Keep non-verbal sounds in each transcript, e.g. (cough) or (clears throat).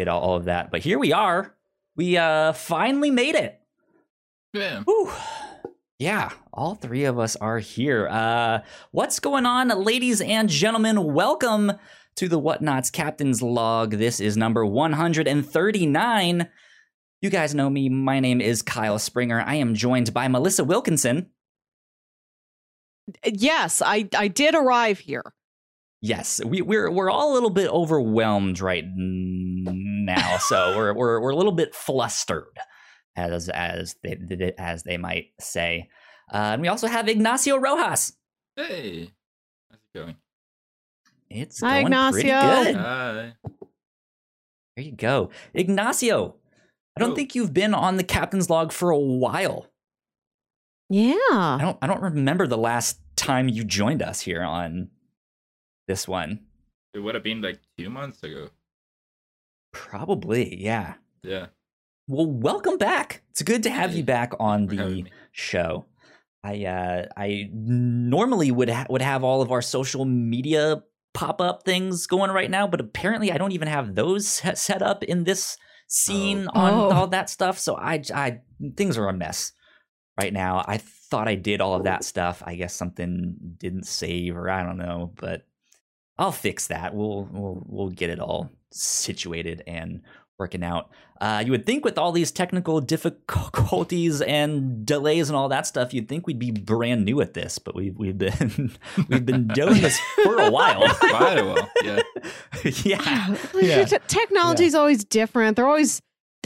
did all, all of that. But here we are. We uh finally made it. Yeah. Whew. Yeah, all three of us are here. Uh, what's going on, ladies and gentlemen? Welcome to the Whatnauts Captain's Log. This is number 139. You guys know me. My name is Kyle Springer. I am joined by Melissa Wilkinson. Yes, I I did arrive here. Yes, we, we're we're all a little bit overwhelmed right now, so we're we're we're a little bit flustered, as as they as they might say. Uh, and we also have Ignacio Rojas. Hey. How's it going? It's Hi, going pretty Ignacio. good. Hi. There you go, Ignacio. I don't Oh. think you've been on the captain's log for a while. Yeah. I Yeah. don't I don't remember the last time you joined us here on this one. It would have been like two months ago. Probably, yeah. Yeah. Well, welcome back. It's good to have Hey, you back on the show. I uh, I normally would ha- would have all of our social media pop up things going right now, but apparently I don't even have those set set up in this scene Oh. on Oh. all that stuff. So I, I things are a mess right now. I thought I did all of that stuff. I guess something didn't save, or I don't know, but I'll fix that. We'll we'll we'll get it all situated and working out. Uh, you would think with all these technical difficulties and delays and all that stuff, you'd think we'd be brand new at this, but we've we've been (laughs) we've been doing this for a while. (laughs) Quite a while. Yeah. (laughs) yeah, Yeah. Te- Technology's always different. They're always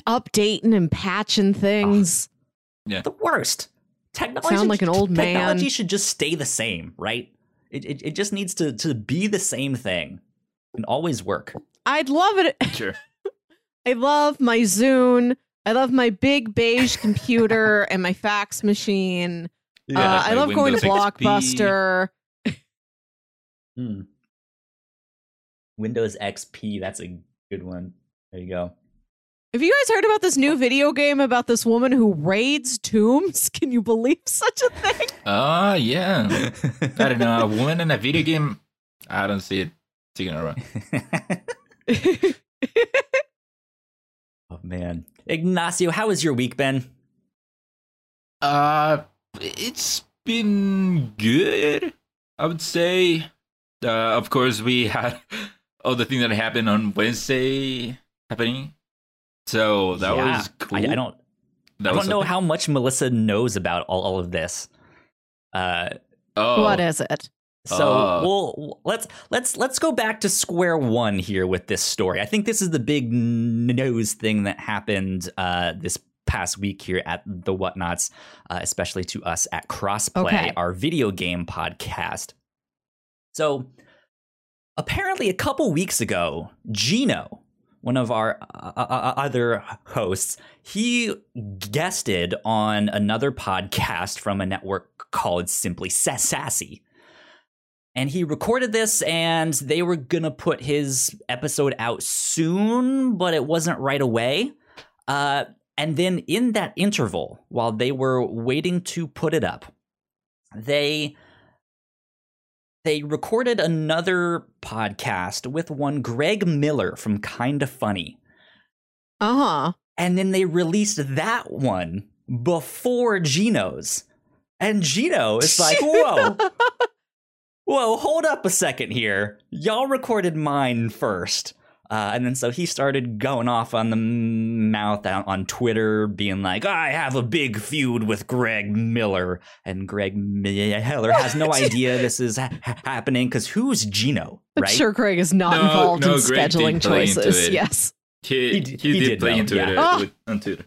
updating and patching things. Yeah, the worst. Technology Sound like an old man. Technology should just stay the same, right? It, it, it just needs to, to be the same thing and always work. I'd love it. (laughs) Sure. I love my Zune. I love my big beige computer (laughs) and my fax machine. Yeah, uh, I my love going to XP. Blockbuster. Hmm. Windows XP, that's a good one. There you go. Have you guys heard about this new video game about this woman who raids tombs? (laughs) Can you believe such a thing? Ah, yeah. I don't know. A woman in a video game. I don't see it taking sticking around. (laughs) oh man, Ignacio, how has your week been? Uh, it's been good. I would say. Uh, of course, we had (laughs) all the things that happened on Wednesday happening. So that Yeah, was cool. I, I don't. That I don't know something. how much Melissa knows about all, all of this. Uh, Oh, What is it? So we'll let's let's let's go back to square one here with this story. I think this is the big n- news thing that happened uh, this past week here at the Whatnauts, uh, especially to us at Crossplay, Okay. our video game podcast. So apparently, a couple weeks ago, Gino, one of our uh, uh, other hosts, he guested on another podcast from a network called Simply Sassy. And he recorded this, and they were gonna put his episode out soon, but it wasn't right away. Uh, and then in that interval, while they were waiting to put it up, they they recorded another podcast with one Greg Miller from Kinda Funny. Uh huh. And then they released that one before Gino's. And Gino is (laughs) like, whoa, whoa, hold up a second here. Y'all recorded mine first. Uh, and then so he started going off on the mouth out on Twitter, being like, I have a big feud with Greg Miller. And Greg Miller has no idea this is ha- happening because who's Gino, I'm sure Craig is not No, involved no, in Greg scheduling choices. it. (laughs) Yes. He, He he, he did, did play know, into yeah. it Ah. with, on Twitter.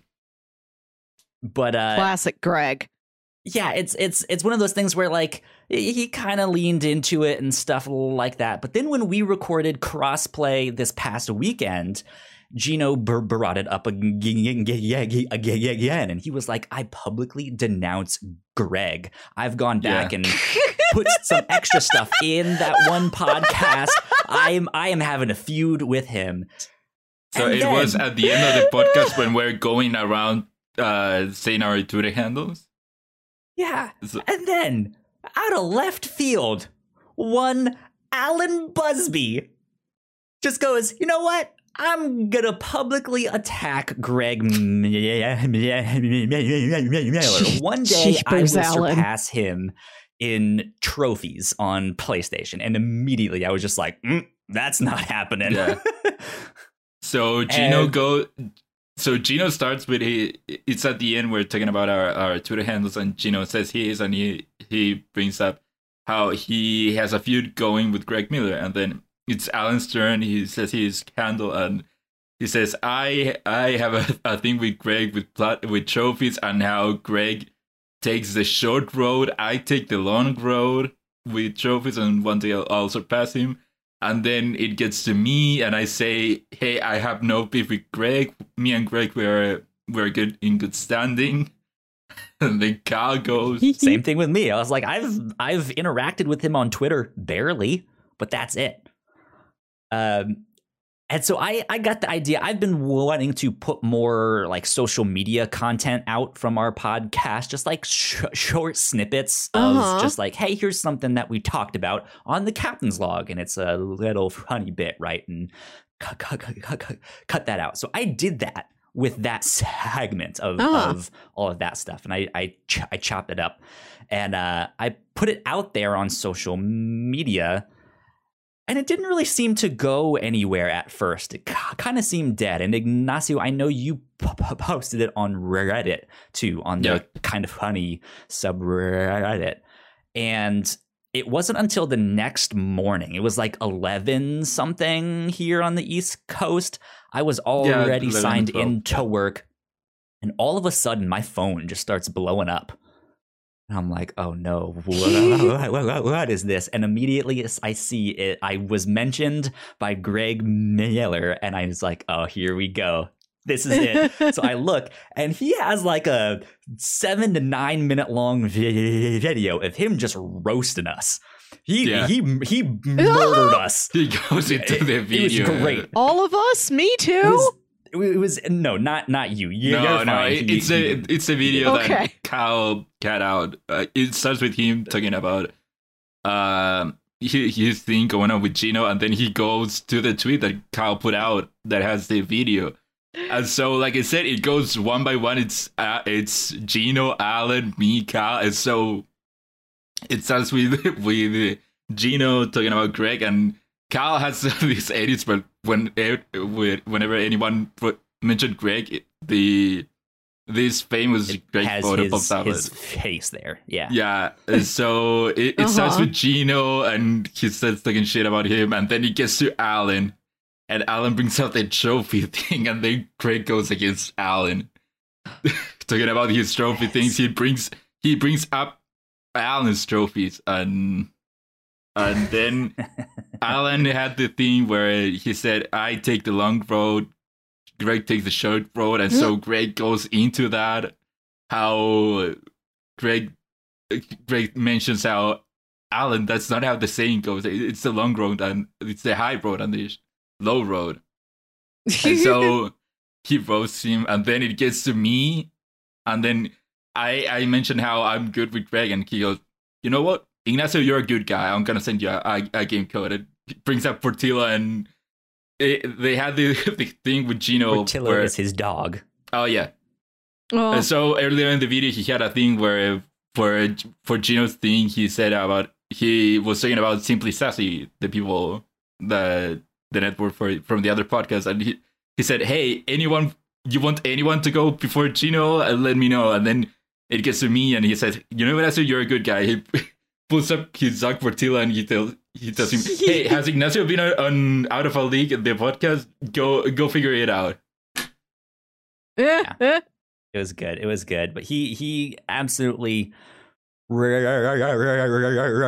But uh, Classic Greg. yeah, it's it's it's one of those things where like he kind of leaned into it and stuff like that. But then when we recorded crossplay this past weekend, Gino br- brought it up ag- ag- ag- again, and he was like, "I publicly denounce Greg. I've gone back Yeah. and (laughs) put some extra stuff in that one podcast. I am I am having a feud with him." So And it was at the end of the podcast when we're going around uh, saying our Twitter handles. Yeah. So- And then, out of left field, one Alan Busby just goes, you know what? I'm gonna publicly attack Greg Miller. (laughs) One day I will Jeepers, Alan. surpass him in trophies on PlayStation, and immediately I was just like, "Mm, "That's not happening." Yeah. (laughs) So Gino And- go. So Gino starts with he. It's at the end. We're talking about our, our Twitter handles, and Gino says he is, and he he brings up how he has a feud going with Greg Miller, and then it's Alan's turn. He says he's Candle, and he says I I have a, a thing with Greg with plot with trophies, and how Greg takes the short road. I take the long road with trophies, and one day I'll, I'll surpass him. And then it gets to me, and I say, "Hey, I have no beef with Greg. Me and Greg we're we're good in good standing." (laughs) And then goes, (laughs) Same thing with me. I was like, I've I've interacted with him on Twitter barely, but that's it. Um, and so I I got the idea. I've been wanting to put more like social media content out from our podcast, just like sh- short snippets of Uh-huh. just like, hey, here's something that we talked about on the captain's log, and it's a little funny bit, right? And cut cut cut cut, that out. So I did that with that segment of, Uh-huh. of all of that stuff, and I I ch- I chopped it up, and uh, I put it out there on social media and it didn't really seem to go anywhere at first. It kind of seemed dead. And Ignacio, I know you p- p- posted it on Reddit too, on Yeah. the Kinda Funny subreddit. And it wasn't until the next morning, it was like 11 something here on the East Coast. I was already 11, signed 12. into work. And all of a sudden, my phone just starts blowing up. And I'm like, oh no, (laughs) what, what- what- what is this? And immediately I see it. I was mentioned by Greg Miller, and I was like, oh, here we go. This is it. so I look, and he has like a seven to nine minute long video of him just roasting us. He Yeah. he he (laughs) murdered us. he goes into the It was video. great. All of us? Me too? It was, no, not not you. You're no, no, fine. it- He- it's a he- it's a video Okay. that Kyle cat out. Uh, it starts with him talking about uh, his, his thing going on with Gino, and then he goes to the tweet that Kyle put out that has the video. And so, like I said, it goes one by one. It's uh, it's Gino, Alan, me, Kyle, and so it starts with (laughs) with Gino talking about Greg, and Kyle has (laughs) these edits, but when whenever anyone put, mentioned Greg, it- the this famous it Greg has photo his, pops up. his face there. Yeah. Yeah, (laughs) so it, it starts Uh-huh. with Gino, and he starts talking shit about him, and then he gets to Alan, and Alan brings out the trophy (laughs) thing, and then Greg goes against Alan, (laughs) talking about his trophy things. He brings he brings up Alan's trophies, and and then Alan had the thing where he said, "I take the long road." Greg takes the short road, and so mm-hmm. Greg goes into that. How Greg Greg mentions how Alan, that's not how the saying goes. It's the long road and it's the high road and the low road. And so (laughs) he roasts him, and then it gets to me, and then I I mentioned how I'm good with Greg, and he goes, you know what, Ignacio, you're a good guy. I'm gonna send you a, a, a game code. It brings up Portillo, and it, they had the, (laughs) the thing with Gino. Portillo where, is his dog. oh yeah, Oh. and so earlier in the video, he had a thing where for for Gino's thing, he said about he was talking about Simply Sassy, the people the the network for from the other podcast, and he he said, "Hey, anyone, you want anyone to go before Gino? Uh, let me know." And then it gets to me, and he says, "You know what? Ignacio, you're a good guy." He pulls up his Zach Portillo, and he tells he tells him, (laughs) "Hey, has Ignacio been on, on out of a league the podcast? Go go figure it out." Eh, eh. (laughs) It was good. It was good. But he he absolutely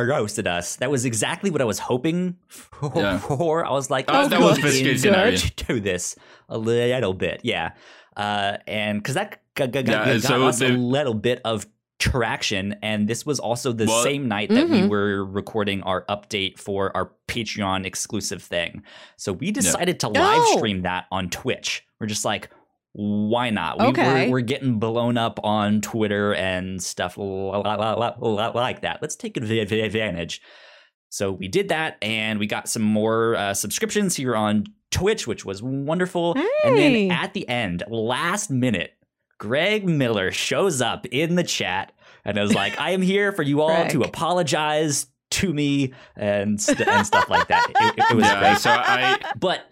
roasted us. That was exactly what I was hoping for. Yeah. (laughs) I was like, oh, that was good. best case Good. scenario. do this a little bit, yeah. Uh, and because that g- g- g- Yeah, got so us a little bit of traction, and this was also the Well- same night that we Mhm. were recording our update for our Patreon exclusive thing. So we decided to live stream that on Twitch. We're just like, why not? We, Okay. we're, we're getting blown up on Twitter and stuff li- li- li- li- like that. Let's take advantage. So we did that, and we got some more uh, subscriptions here on Twitch, which was wonderful. And then at the end, last minute, Greg Miller shows up in the chat and is like, "I am here for you all to apologize to me and st- and stuff like that." It, it- it was Yeah, great. so I But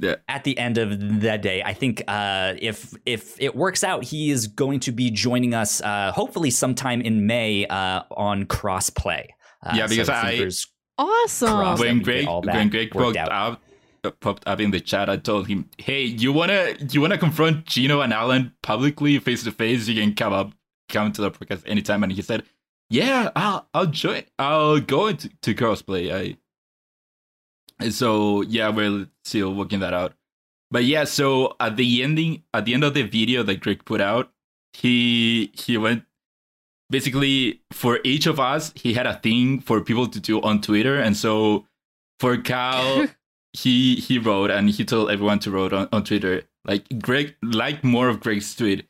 yeah, at the end of that day, I think uh, if if it works out, he is going to be joining us uh, hopefully sometime in May uh, on crossplay. Uh, Yeah, because so I- Awesome. When Greg when Greg worked popped out. Uh, popped up in the chat, I told him, "Hey, you wanna you wanna confront Gino and Alan publicly, face to face? You can come up, come to the podcast anytime." And he said, "Yeah, I'll I'll join. I'll go into to crossplay." I so yeah, we're still working that out. But yeah, so at the ending, at the end of the video that Greg put out, he he went basically for each of us, he had a thing for people to do on Twitter, and so for Cal, (laughs) he he wrote and he told everyone to wrote on, on Twitter like Greg like more of Greg's tweet,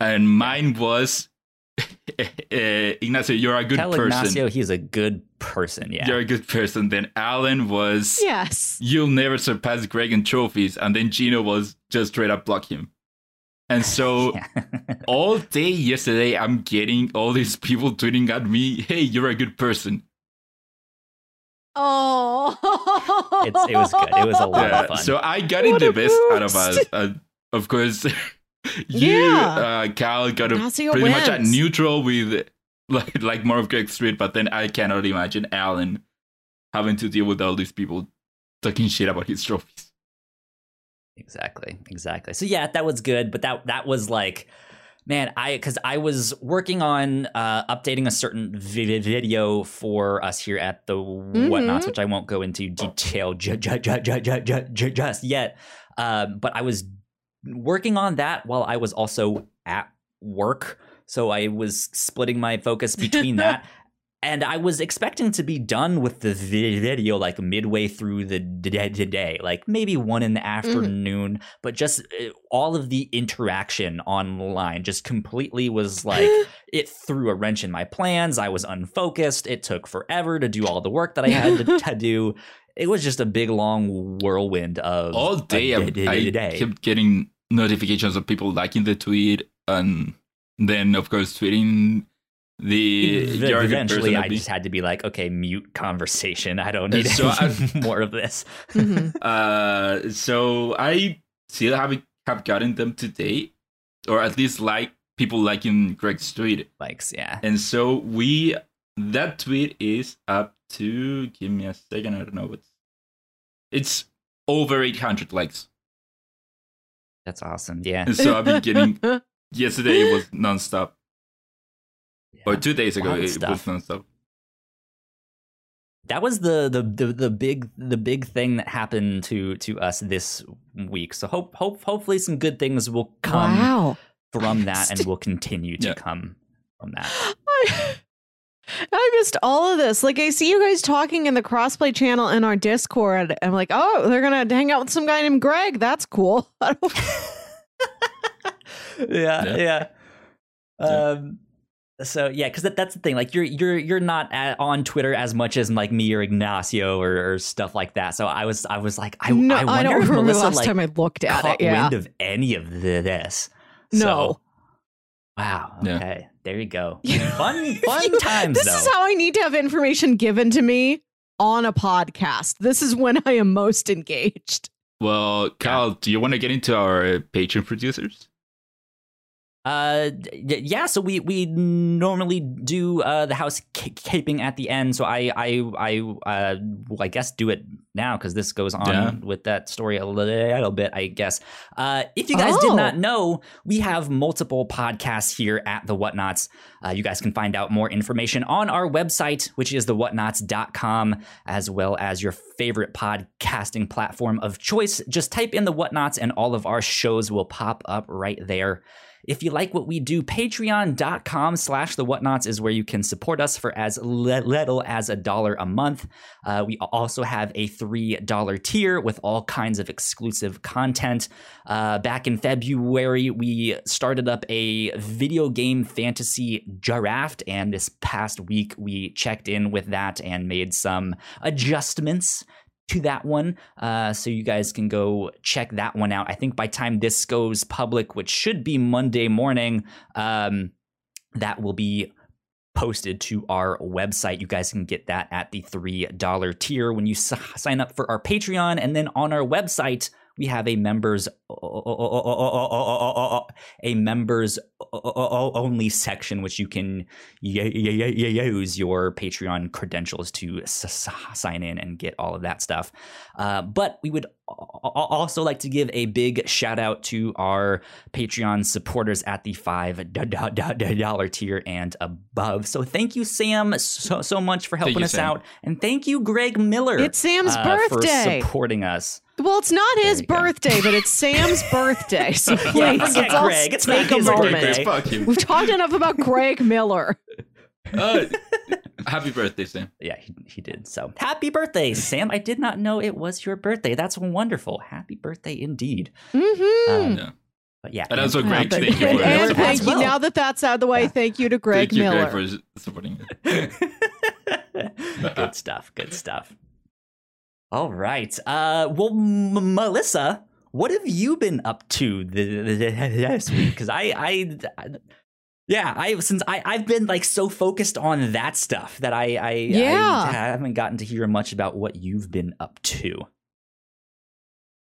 and mine was uh, (laughs) Ignacio, you're a good tell person. Ignacio he's a good person. Yeah, You're a good person. Then Alan was yes. you'll never surpass Greg in trophies, and then Gino was just straight up block him. And so (laughs) all day yesterday, I'm getting all these people tweeting at me, "Hey, you're a good person." Oh. It's- it was good. It was a lot of fun. so I got What the a best out of us. Uh, of course, (laughs) you, Yeah. uh, Cal, got a pretty much a wins. neutral with (laughs) like like more of Greg Street, but then I cannot imagine Alan having to deal with all these people talking shit about his trophies. Exactly, exactly. So yeah, that was good, but that that was like, man, I because I was working on uh, updating a certain vi- video for us here at the whatnauts, Mhm. which I won't go into detail ju- ju- ju- just yet. Um, but I was working on that while I was also at work, so I was splitting my focus (laughs) between that. And I was expecting to be done with the video like midway through the d- d- day, like maybe one in the afternoon. But just uh, all of the interaction online just completely was like (gasps) it threw a wrench in my plans. I was unfocused. It took forever to do all the work that I had to, (laughs) to do. It was just a big long whirlwind of all a day I, d- I d- day. kept getting notifications of people liking the tweet and then of course tweeting the Ev- you're a good Eventually, I at me. just had to be like, okay, mute conversation. I don't need So (laughs) any I- more of this. (laughs) Mhm. (laughs) uh so i still haven't have gotten them today or at least like people liking greg's tweet Likes, yeah. and so we that tweet is up to give me a second i don't know what's it's over 800 likes That's awesome. Yeah. and so i've been getting yesterday it was nonstop or two days ago it stuff. was nonstop that was the, the the the big the big thing that happened to to us this week. So hope hope hopefully some good things will come wow. from that and (laughs) will continue to Yeah. come from that. I, I missed all of this. Like I see you guys talking in the crossplay channel in our Discord. I'm like, oh, they're gonna hang out with some guy named Greg. That's cool. I (laughs) (laughs) yeah, Yeah. yeah. Yeah. Um so yeah, because that, that's the thing. Like you're you're you're not at, on Twitter as much as like me or Ignacio or, or stuff like that. So I was I was like I no, I I, wonder don't if remember Melissa the last like time I looked at it. Yeah. wind of any of th- this. No. So, wow. Yeah. Okay. There you go. (laughs) Fun fun (laughs) times This though. is how I need to have information given to me on a podcast. This is when I am most engaged. well Kyle, do you want to get into our uh, patron producers Uh, yeah. So we we normally do uh the housekeeping at the end. So I I I uh well, I guess do it now because this goes on Yeah. with that story a little bit. I guess. Uh, if you guys did Oh. not know, we have multiple podcasts here at the Whatnauts. Uh, you guys can find out more information on our website, which is thewhatnauts.com, as well as your favorite podcasting platform of choice. Just type in the Whatnauts, and all of our shows will pop up right there. If you like what we do, patreon.com slash the whatnauts is where you can support us for as little as a dollar a month. Uh, we also have a $3 tier with all kinds of exclusive content. Uh, back in February, we started up a video game fantasy draft, and this past week we checked in with that and made some adjustments to that one. Uh, so you guys can go check that one out. I think by time this goes public, which should be Monday morning, um, that will be posted to our website. You guys can get that at the $3 tier when you s- sign up for our Patreon. And then on our website, we have a members a members only section which you can use your patreon credentials to sign in and get all of that stuff uh, but we would also like to give a big shout out to our patreon supporters at the five dollar tier and above so thank you sam so, so much for helping you, us Sam. out and thank you greg miller It's Sam's uh, birthday. for supporting us Well, it's not his you go. birthday, but it's Sam's (laughs) birthday. So please, Yeah, let's forget all Greg. It's not take a his moment. Fuck you. We've talked enough about Greg Miller. (laughs) Uh, happy birthday, Sam. Yeah, he, he did. So happy birthday, Sam. I did not know it was your birthday. That's wonderful. Happy birthday indeed. Mm-hmm. Um, Yeah. But yeah. And also and- Greg, thank you and, for and thank as you. well. Now that that's out of the way, Yeah. thank you to Greg thank you, Miller. Greg, for supporting. (laughs) good stuff. Good stuff. All right. Uh, well, M- Melissa, what have you been up to th- th- this week? Because I, I, yeah, I since I I've been like so focused on that stuff that I I, Yeah. I haven't gotten to hear much about what you've been up to.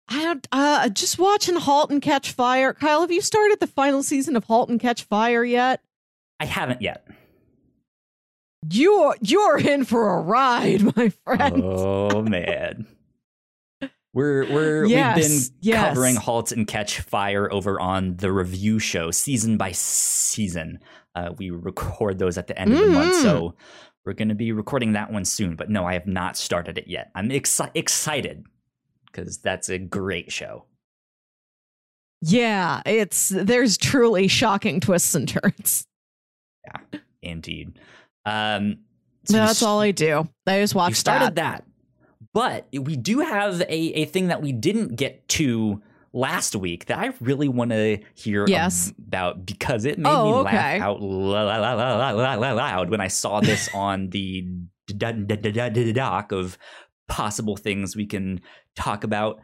I don't. Uh, just watching *Halt and Catch Fire*. Kyle, have you started the final season of *Halt and Catch Fire* yet? I haven't yet. You're you're in for a ride, (laughs) my friend. Oh man. We're we're Yes, we've been yes. covering Halt and Catch Fire over on the review show season by season. Uh, we record those at the end of the month, so we're going to be recording that one soon. But no, I have not started it yet. I'm exci- excited because that's a great show. Yeah, it's there's truly shocking twists and turns. Yeah, indeed. Um, so we That's all I do. I just we watch started that. that. But we do have a, a thing that we didn't get to last week that I really want to hear Yes. about because it made Oh, me okay. laugh out loud when I saw this (laughs) on the doc of possible things we can talk about.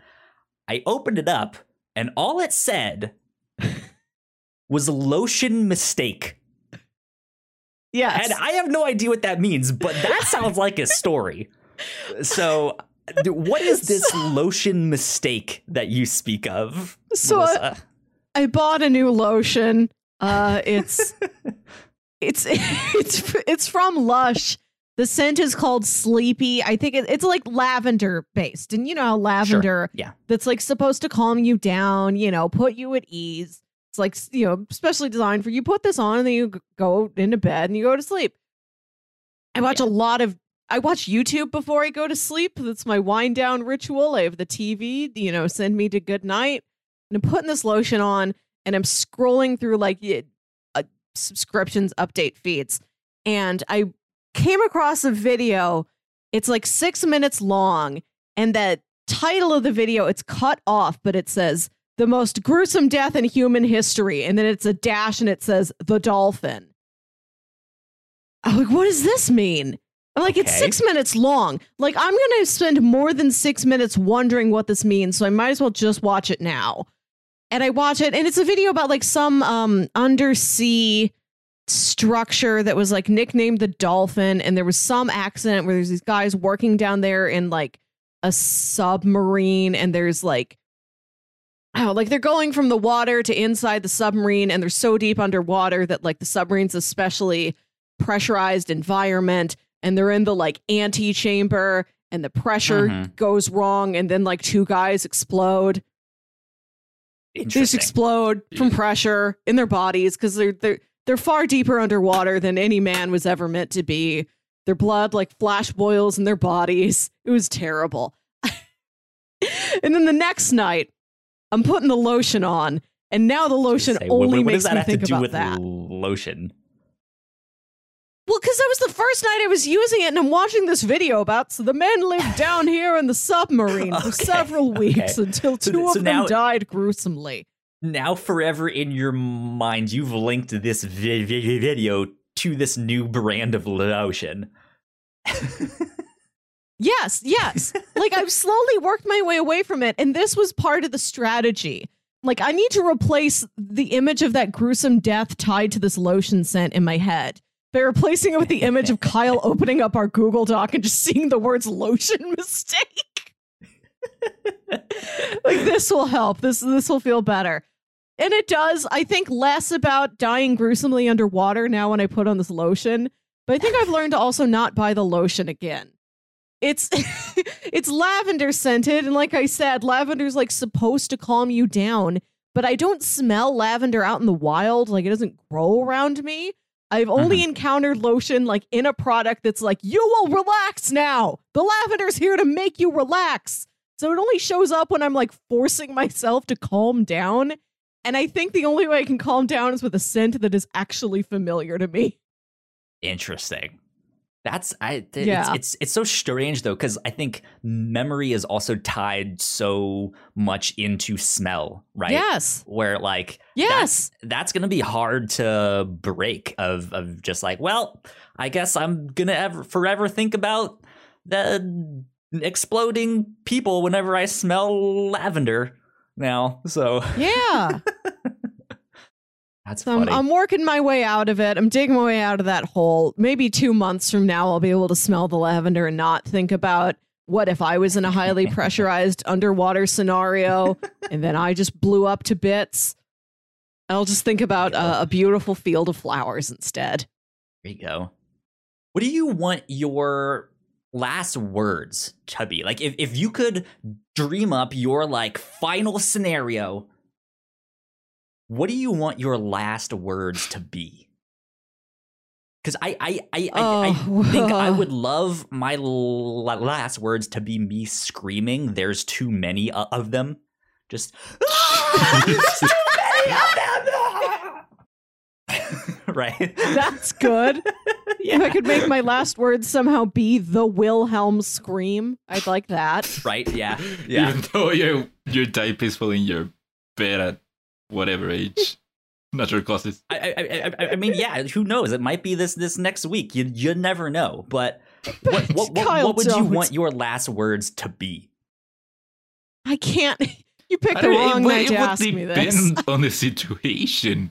I opened it up and all it said (laughs) was lotion mistake. Yes. And I have no idea what that means, but that (laughs) sounds like a story. So, what is this lotion mistake that you speak of? So, uh, Melissa? I bought a new lotion. Uh, it's (laughs) it's it's it's from Lush. The scent is called Sleepy. I think it, it's like lavender based, and you know how lavender yeah. that's like supposed to calm you down, you know, put you at ease. It's like you know, specially designed for you. Put this on, and then you go into bed and you go to sleep. I watch a lot of. I watch YouTube before I go to sleep. That's my wind down ritual. I have the TV, you know, send me to good night. And I'm putting this lotion on, and I'm scrolling through like uh, subscriptions update feeds, and I came across a video. It's like six minutes long, and that title of the video it's cut off, but it says the most gruesome death in human history, and then it's a dash, and it says the dolphin. I'm like, what does this mean? I'm like, it's six minutes long. Like, I'm gonna spend more than six minutes wondering what this means, so I might as well just watch it now. And I watch it, and it's a video about like some um undersea structure that was like nicknamed the dolphin, and there was some accident where there's these guys working down there in like a submarine, and there's like oh, like they're going from the water to inside the submarine, and they're so deep underwater that like the submarine's especially pressurized environment, and they're in the like antechamber, and the pressure Mhm. goes wrong, and then like two guys explode. They just explode from pressure in their bodies because they're they're they're far deeper underwater than any man was ever meant to be. Their blood like flash boils in their bodies. It was terrible. (laughs) and then the next night, I'm putting the lotion on, And now the lotion Say, only what, what makes that me have to think do about with that. lotion? Well, because that was the first night I was using it, and I'm watching this video about. So the men lived (laughs) down here in the submarine for several weeks okay. until two th- of so them now- died gruesomely. Now, forever in your mind, you've linked this vi- vi- video to this new brand of lotion. (laughs) Yes, yes. like I've (laughs) slowly worked my way away from it, and this was part of the strategy. Like I need to replace the image of that gruesome death tied to this lotion scent in my head by replacing it with the image of Kyle (laughs) opening up our Google Doc and just seeing the words lotion (laughs) mistake. like this will help. This this will feel better. And it does. I think less about dying gruesomely underwater now when I put on this lotion. But I think I've learned to also not buy the lotion again. It's (laughs) it's lavender scented, and like I said, lavender's like supposed to calm you down. But I don't smell lavender out in the wild. Like it doesn't grow around me. I've only mm-hmm. encountered lotion like in a product that's like, you will relax now. The lavender's here to make you relax. So it only shows up when I'm like forcing myself to calm down. And I think the only way I can calm down is with a scent that is actually familiar to me. Interesting. That's I. th- Yeah. It's, it's it's so strange though because I think memory is also tied so much into smell, right? Yes. Where like Yes. that's gonna be hard to break. Of of just like, well, I guess I'm gonna ever forever think about the exploding people whenever I smell lavender now. So Yeah. (laughs) that's So I'm. I'm working my way out of it. I'm digging my way out of that hole. Maybe two months from now, I'll be able to smell the lavender and not think about what if I was in a highly (laughs) pressurized underwater scenario and then I just blew up to bits. I'll just think about a, a beautiful field of flowers instead. There you go. What do you want your last words to be? Like if, if you could dream up your like final scenario, what do you want your last words to be? Because I I I, I, Oh. I think I (laughs) would love my l- last words to be me screaming. There's too many of them. Just (laughs) there's too many of them. (laughs) right. That's good. If I could make my last words somehow be the Wilhelm scream, I'd like that. right. Yeah. Yeah. Even though you you die peacefully in your bed at whatever age, (laughs) natural causes. I, I, I, I mean, yeah. Who knows? It might be this this next week. You you never know. But what what, what, Kyle, what would you don't. want your last words to be? I can't. (laughs) You picked the wrong it, would- night it to would ask me this. depend (laughs) on the situation.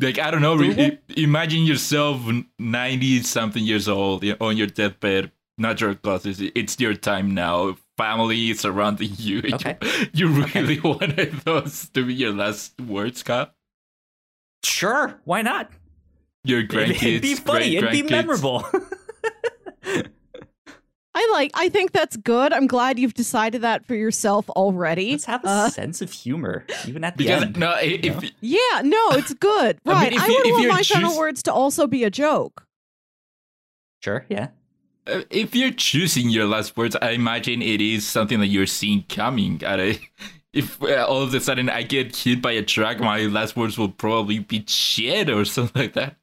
Like I don't know. Re- imagine yourself ninety something years old on your deathbed. Natural causes. It's your time now. Family surrounding (laughs) you. You- Okay. You, really (laughs) wanted those to be your last words, Kyle? Sure. Why not? Your It'd, grandkids. it'd be funny. It'd be memorable. (laughs) I like. I think that's good. I'm glad you've decided that for yourself already. Let's have a Uh, sense of humor, even at the Because end. no, i- if, know? yeah, no, it's good. I mean, Right. I, if you- would if want you're my final words to also be a joke. Sure. Yeah. Uh, if you're choosing your last words, I imagine it is something that you're seeing coming. At a, (laughs) if uh, all of a sudden I get hit by a truck, my last words will probably be shit or (laughs) something like that.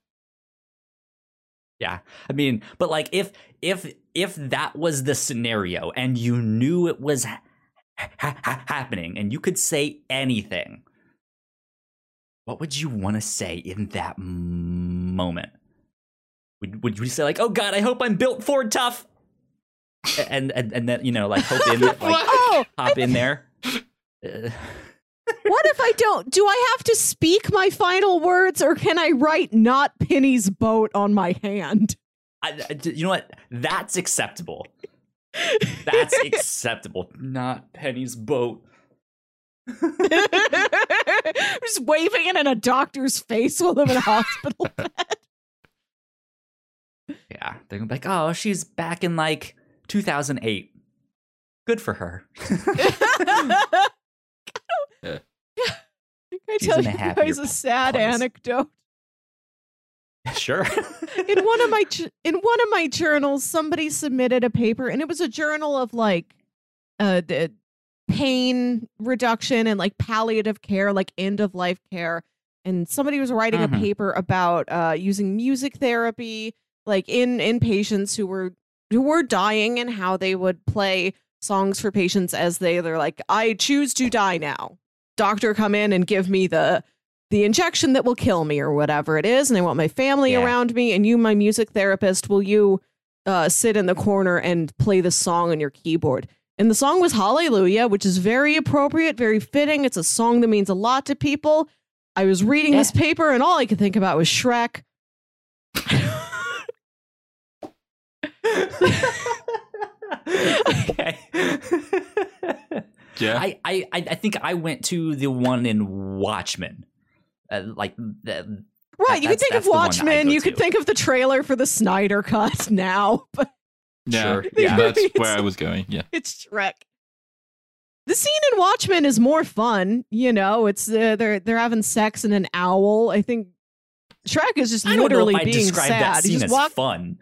Yeah. I mean, but like if if if that was the scenario and you knew it was ha- ha- happening and you could say anything, what would you want to say in that moment? Would would you say like, "Oh God, I hope I'm built Ford tough," and and and then you know like hope in (laughs) like Oh, hop in there. Uh, what if I don't? Do I have to speak my final words or can I write not Penny's boat on my hand? I, I- you know what? That's acceptable. That's (laughs) acceptable. Not Penny's boat. (laughs) i Just waving it in a doctor's face while I'm in a hospital bed. Yeah, they're gonna be like, oh, she's back in like 2008. Good for her. Yeah. (laughs) Can I She's tell a you guys a sad place. anecdote? (laughs) sure. in one of my (laughs) in one of my journals somebody submitted a paper and it was a journal of like uh d- pain reduction and like palliative care, like end of life care. And somebody was writing Mhm. a paper about uh, using music therapy, like in in patients who were who were dying, and how they would play songs for patients as they they're like, I choose to die now. Doctor, come in and give me the the injection that will kill me or whatever it is, and I want my family Yeah. around me. And you, my music therapist, will you uh, sit in the corner and play the song on your keyboard? And the song was Hallelujah, which is very appropriate, very fitting. It's a song that means a lot to people. I was reading this paper, and all I could think about was Shrek. (laughs) okay. Yeah. I, I I I think I went to the one in Watchmen. Uh, like the, Right, you could think of that's the one I Watchmen. go You could to. think of the trailer for the Snyder Cut (laughs) now, but yeah. Sure, (laughs) yeah. That's where I was going. Yeah. it's Shrek. The scene in Watchmen is more fun. You know, it's uh, they're they're having sex in an owl. I think Shrek is just I don't literally know if I being sad. that He just as walk- fun.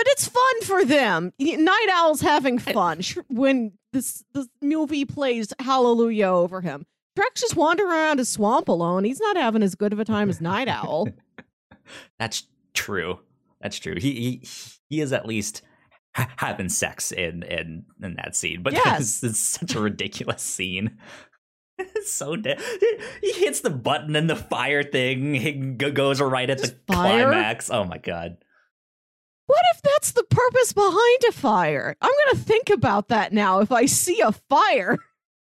But it's fun for them. Nite Owl's having fun Sh- when this this movie plays Hallelujah over him. Shrek's just wandering around a swamp alone. He's not having as good of a time as Nite Owl. (laughs) That's true. That's true. He he, he is at least ha- having sex in in in that scene, but Yes. it's, it's such a ridiculous scene. (laughs) It's so dead. He hits the button and the fire thing he goes right at the fire? climax. Oh my god. What if that's the purpose behind a fire? I'm gonna think about that now. If I see a fire,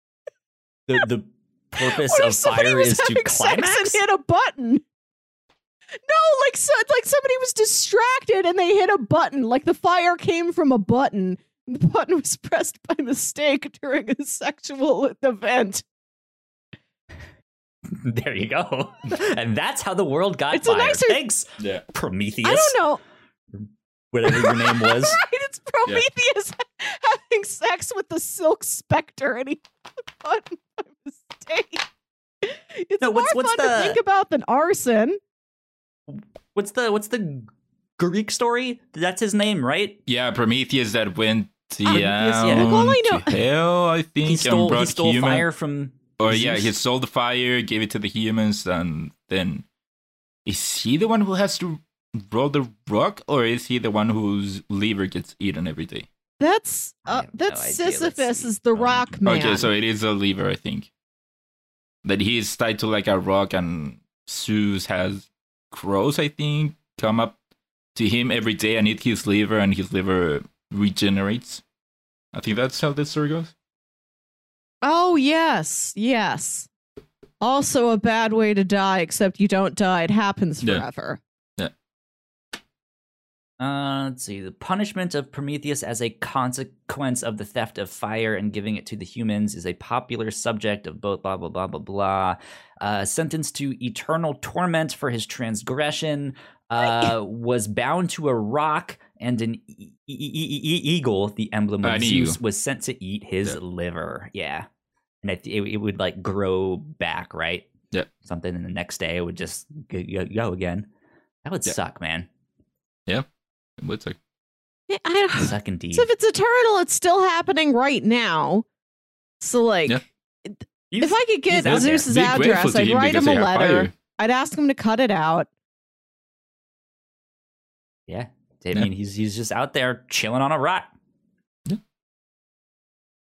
(laughs) The the purpose what if of somebody fire was is to having climax. sex and hit a button? No, like so, like somebody was distracted and they hit a button. Like the fire came from a button. The button was (laughs) pressed by mistake during a sexual event. there you go. (laughs) and that's how the world got It's a fire. nicer- Thanks, Yeah. Prometheus. I don't know. Whatever your name (laughs) was. right, it's Prometheus (laughs) having sex with the Silk Spectre, and he (laughs) hit the button by mistake. It's No, more what's- what's fun to think about than arson. What's the what's the Greek story? That's his name, right? Yeah. Prometheus that went oh, Prometheus, down yeah. Look, all I know- to hell, I think, He stole he stole human- fire from Or yeah, he stole the fire, gave it to the humans, and then is he the one who has to roll the rock, or is he the one whose liver gets eaten every day? That's I uh, have no that's idea. Let's Sisyphus is the Um, rock man. Okay, so it is a liver, I think. That he is tied to like a rock, and Zeus has crows, I think, come up to him every day and eat his liver, and his liver regenerates. I think that's how this story goes. oh yes, yes. Also a bad way to die, except you don't die. It happens Yeah. forever. Uh, let's see. The punishment of Prometheus as a consequence of the theft of fire and giving it to the humans is a popular subject of both blah blah blah blah blah. Uh, sentenced to eternal torment for his transgression. Uh, was bound to a rock, and an e- e- e- eagle, the emblem Uh, of Zeus, was sent to eat his Yeah. liver. Yeah, and it, it, would like grow back, right? Yeah. something, and the next day it would just go, go, again. That would Yeah. suck, man. What's like Yeah, I don't, (laughs) Suck indeed. so if it's eternal, it's still happening right now. So like, Yeah. if I could get he's out there. Zeus's Be address, grateful to I'd him write because him a they have letter. fire. I'd ask him to cut it out. Yeah. I Yeah. mean, he's he's just out there chilling on a rock. Yeah.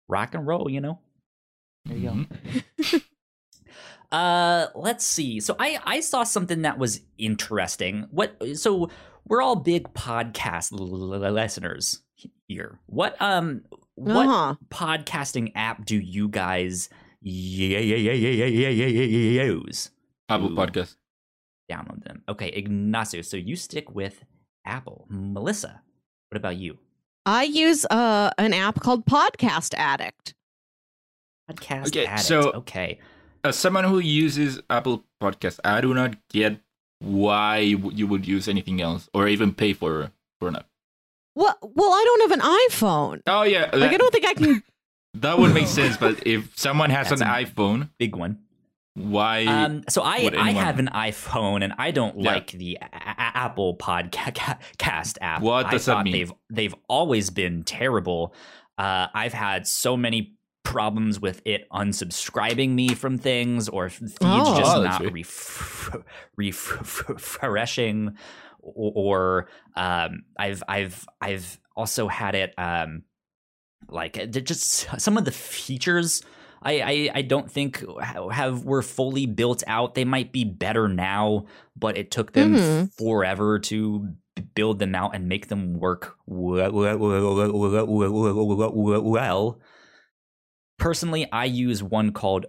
Rock and roll, you know. There you Mhm. go. (laughs) Uh, let's see. So I I saw something that was interesting. What? So we're all big podcast l- l- listeners here. What um what Uh-huh. podcasting app do you guys use? Apple Podcast. Download them. Okay, Ignacio. So you stick with Apple. Melissa, what about you? I use uh an app called Podcast Addict. Podcast Okay, Addict. so- okay. As someone who uses Apple Podcast, I do not get why you you would use anything else or even pay for for an app. Well, well, I don't have an iPhone. Oh yeah, Like I don't think I can. (laughs) that would make sense. But if someone has That's an a- iPhone, Big one. why? Um, so I would I have an iPhone and I don't Yeah. like the a- a- Apple Podcast (laughs) app. What I does that mean? They've they've always been terrible. Uh, I've had so many problems with it unsubscribing me from things or feeds Oh. just Oh, not weird. ref- refreshing or, um, I've I've I've also had it um, like uh, just some of the features I, I, I don't think have were fully built out. They might be better now, but it took them Mhm. forever to build them out and make them work well. Well. Personally, I use one called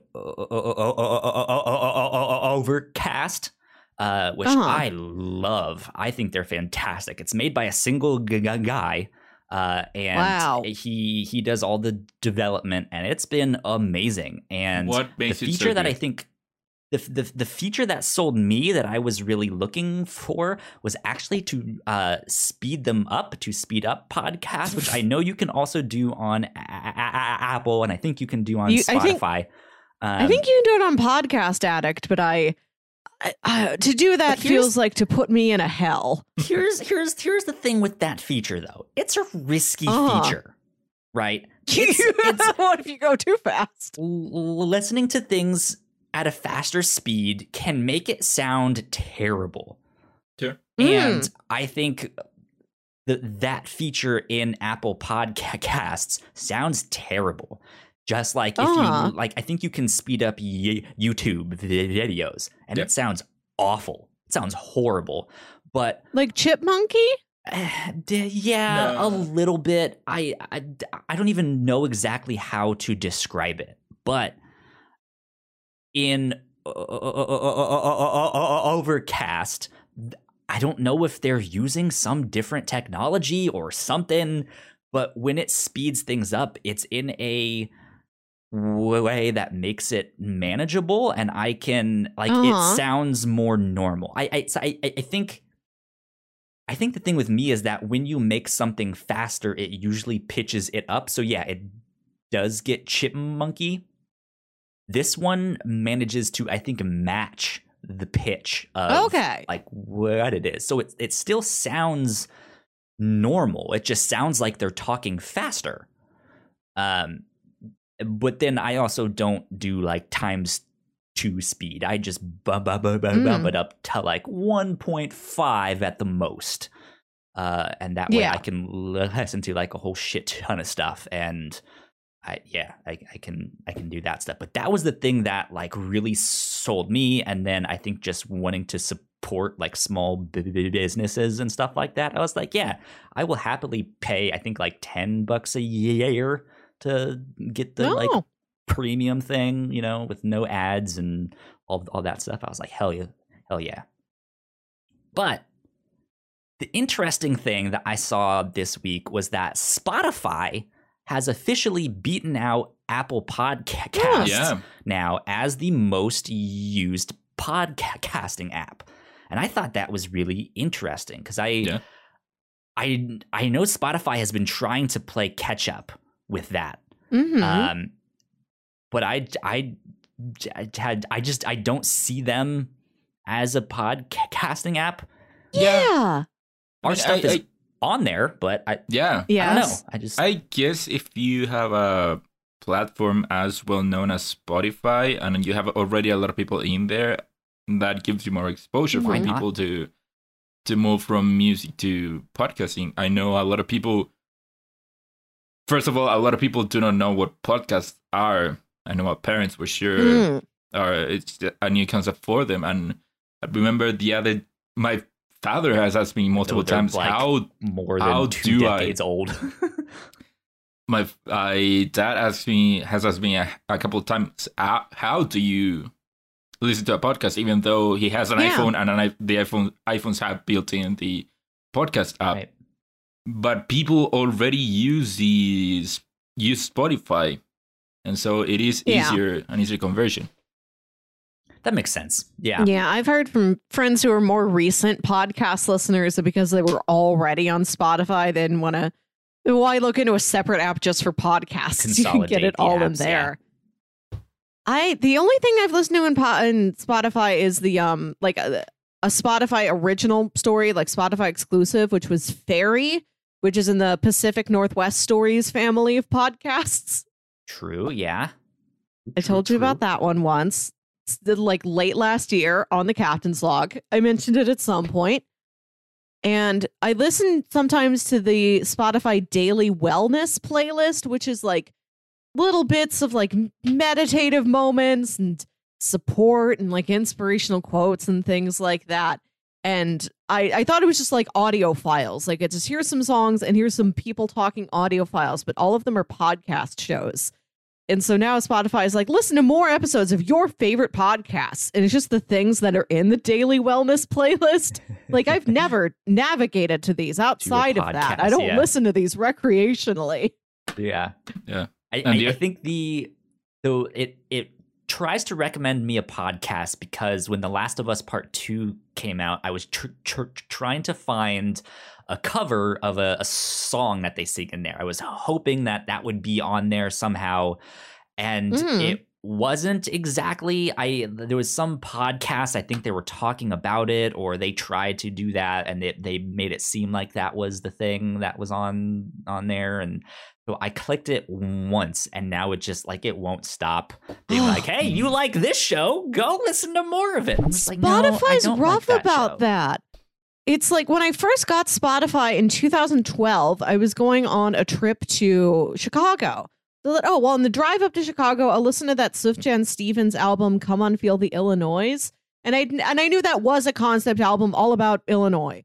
Overcast, uh, which Uh-huh. I love. I think they're fantastic. It's made by a single g- g- guy, uh, and Wow. he he does all the development, and it's been amazing. And what the makes it feature so that I think the, the the feature that sold me that I was really looking for was actually to uh, speed them up to speed up podcasts, which I know you can also do on a- a- a- Apple, and I think you can do on You- I think- Spotify. I Um, think you can do it on Podcast Addict, but I, I to do that feels like to put me in a hell. here's here's here's the thing with that feature though. It's a risky Uh-huh. feature, right? (laughs) It's, it's (laughs) what if you go too fast? listening to things at a faster speed can make it sound terrible. Sure. And I think that that feature in Apple Podcasts (laughs) sounds terrible. Just like if Uh. you like, I think you can speed up y- YouTube videos, and Yep. it sounds awful. It sounds horrible. But Like Chipmunky? uh, (sighs) d- yeah, No. a little bit. I, I I don't even know exactly how to describe it, but in Overcast, I don't know if they're using some different technology or something, but when it speeds things up, it's in a way that makes it manageable and I can like Uh-huh. it sounds more normal. I I so I, I think I think the thing with me is that when you make something faster, it usually pitches it up. So yeah, it does get chipmunky. This one manages to, I think, match the pitch of Okay. like what it is. So it it still sounds normal. It just sounds like they're talking faster. Um, but then I also don't do like times two speed. I just bump, bump, bump, bump, bump Mm. it up to like 1.5 at the most. Uh, and that way Yeah. I can listen to like a whole shit ton of stuff. And I, yeah, I, I can, I can do that stuff. But that was the thing that like really sold me. And then I think just wanting to support like small businesses and stuff like that. I was like, yeah, I will happily pay, I think like 10 bucks a year to get the like premium thing, you know, with no ads and all all that stuff. I was like, hell yeah, hell yeah. But the interesting thing that I saw this week was that Spotify has officially beaten out Apple Podcasts Yeah. now as the most used podcasting app. And I thought that was really interesting because I Yeah. I I know Spotify has been trying to play catch up with that. Mhm. Um, but I, I, I had, I just, I don't see them as a podcasting app. yeah. Our mean, stuff I- is I- on there, but I, Yeah. Yes. I don't know. I just, I guess if you have a platform as well known as Spotify and you have already a lot of people in there, that gives you more exposure for Why not? people to to move from music to podcasting. I know a lot of people First of all, a lot of people do not know what podcasts are. I know my parents were sure Mm. or it's a new concept for them. And I remember the other, my father has asked me multiple they're times like- how more than how two do I- decades old. (laughs) my I dad asked me has asked me a, a couple of times how, how do you listen to a podcast even though he has an Yeah. iPhone and an, i- the iPhone iPhones have built in the podcast app right. but people already use these use Spotify and so it is Yeah. easier an easier conversion That makes sense. Yeah. Yeah, I've heard from friends who are more recent podcast listeners that because they were already on Spotify, they didn't want to. Why look into a separate app just for podcasts? (laughs) You can get it all in apps, yeah. there. I the only thing I've listened to in, po- in Spotify is the um like a, a Spotify original story, like Spotify exclusive, which was Fairy, which is in the Pacific Northwest Stories family of podcasts. True, yeah. I told you about that one once. Like late last year on the captain's log. I mentioned it at some point. And I listen sometimes to the Spotify daily wellness playlist, which is like little bits of like meditative moments and support and like inspirational quotes and things like that. And I, I thought it was just like audio files. Like it's just here's some songs and here's some people talking audio files, but all of them are podcast shows. And so now Spotify is like, listen to more episodes of your favorite podcasts. And it's just the things that are in the daily wellness (laughs) playlist. Like I've never navigated to these (laughs) outside of that. I don't yeah. listen to these recreationally. Yeah. Yeah. I, I, the- I think the though it it tries to recommend me a podcast because when The Last of Us Part Two came out, I was tr- tr- trying to find a cover of a, a song that they sing in there. I was hoping that that would be on there somehow, and Mm. it wasn't exactly. I there was some podcast I think they were talking about it, or they tried to do that, and it, they made it seem like that was the thing that was on on there, and so I clicked it once, and now it just like it won't stop being like, "Hey, you (gasps) like this show? Go listen to more of it." Like, "No, Spotify's don't rough like that about show." that. It's like when I first got Spotify in 2012, I was going on a trip to Chicago. Oh, well, on the drive up to Chicago, I'll listen to that Sufjan Stevens album, Come On Feel the Illinois. And I, and I knew that was a concept album all about Illinois.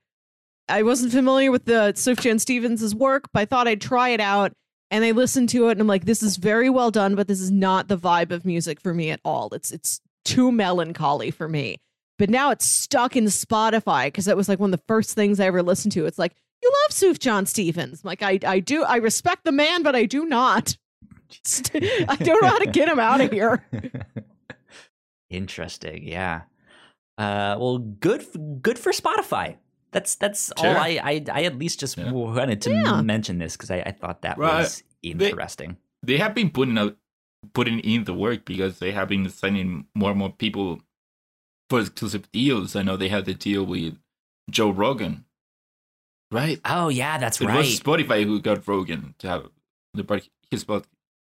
I wasn't familiar with the Sufjan Stevens' work, but I thought I'd try it out. And I listened to it and I'm like, this is very well done, but this is not the vibe of music for me at all. It's it's too melancholy for me. But now it's stuck in Spotify because that was like one of the first things I ever listened to. It's like, you love Sufjan Stevens. I'm like, I, I do. I respect the man, but I do not. I don't know how to get him out of here. (laughs) Interesting, yeah. Uh, well, good, good for Spotify. That's that's all I, I I at least just Yeah. wanted to Yeah. mention this because I, I thought that Right. was interesting. They have been putting out putting in the work because they have been signing more and more people for exclusive deals. I know they had the deal with Joe Rogan. Right? Oh yeah, that's it right. It was Spotify who got Rogan to have the his pod-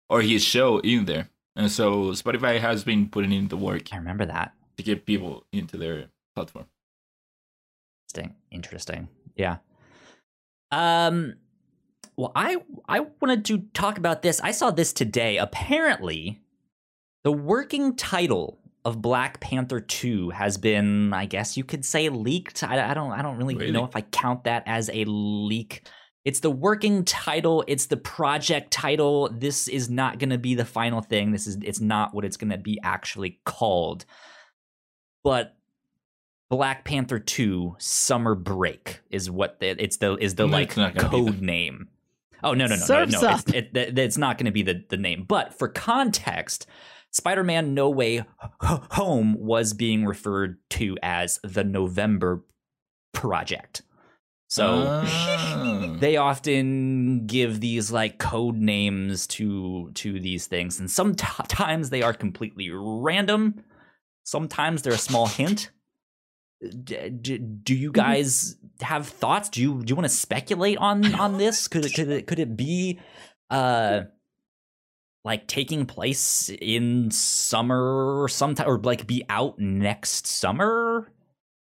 or his show in there. And so Spotify has been putting in the work I remember that. to get people into their platform. Interesting. Interesting. Yeah. Um well I I wanted to talk about this. I saw this today. Apparently, the working title of Black Panther 2 has been, I guess you could say leaked. I, I don't I don't really, Really? know if I count that as a leak. It's the working title, it's the project title. This is not going to be the final thing. This is it's not what it's going to be actually called. But Black Panther 2 Summer Break is what the, it's the is the No, like it's not gonna be code the- name. Oh no no no no Surf's no! up. It's, it, it- it's not going to be the the name. But for context, Spider-Man No Way Home was being referred to as the November Project. So Ah. (laughs) they often give these like code names to to these things and sometimes they are completely random. Sometimes they're a small (laughs) hint. D- d- do you guys have thoughts? Do you do you want to speculate on on this? Could it could it could it be uh like taking place in summer or sometime or like be out next summer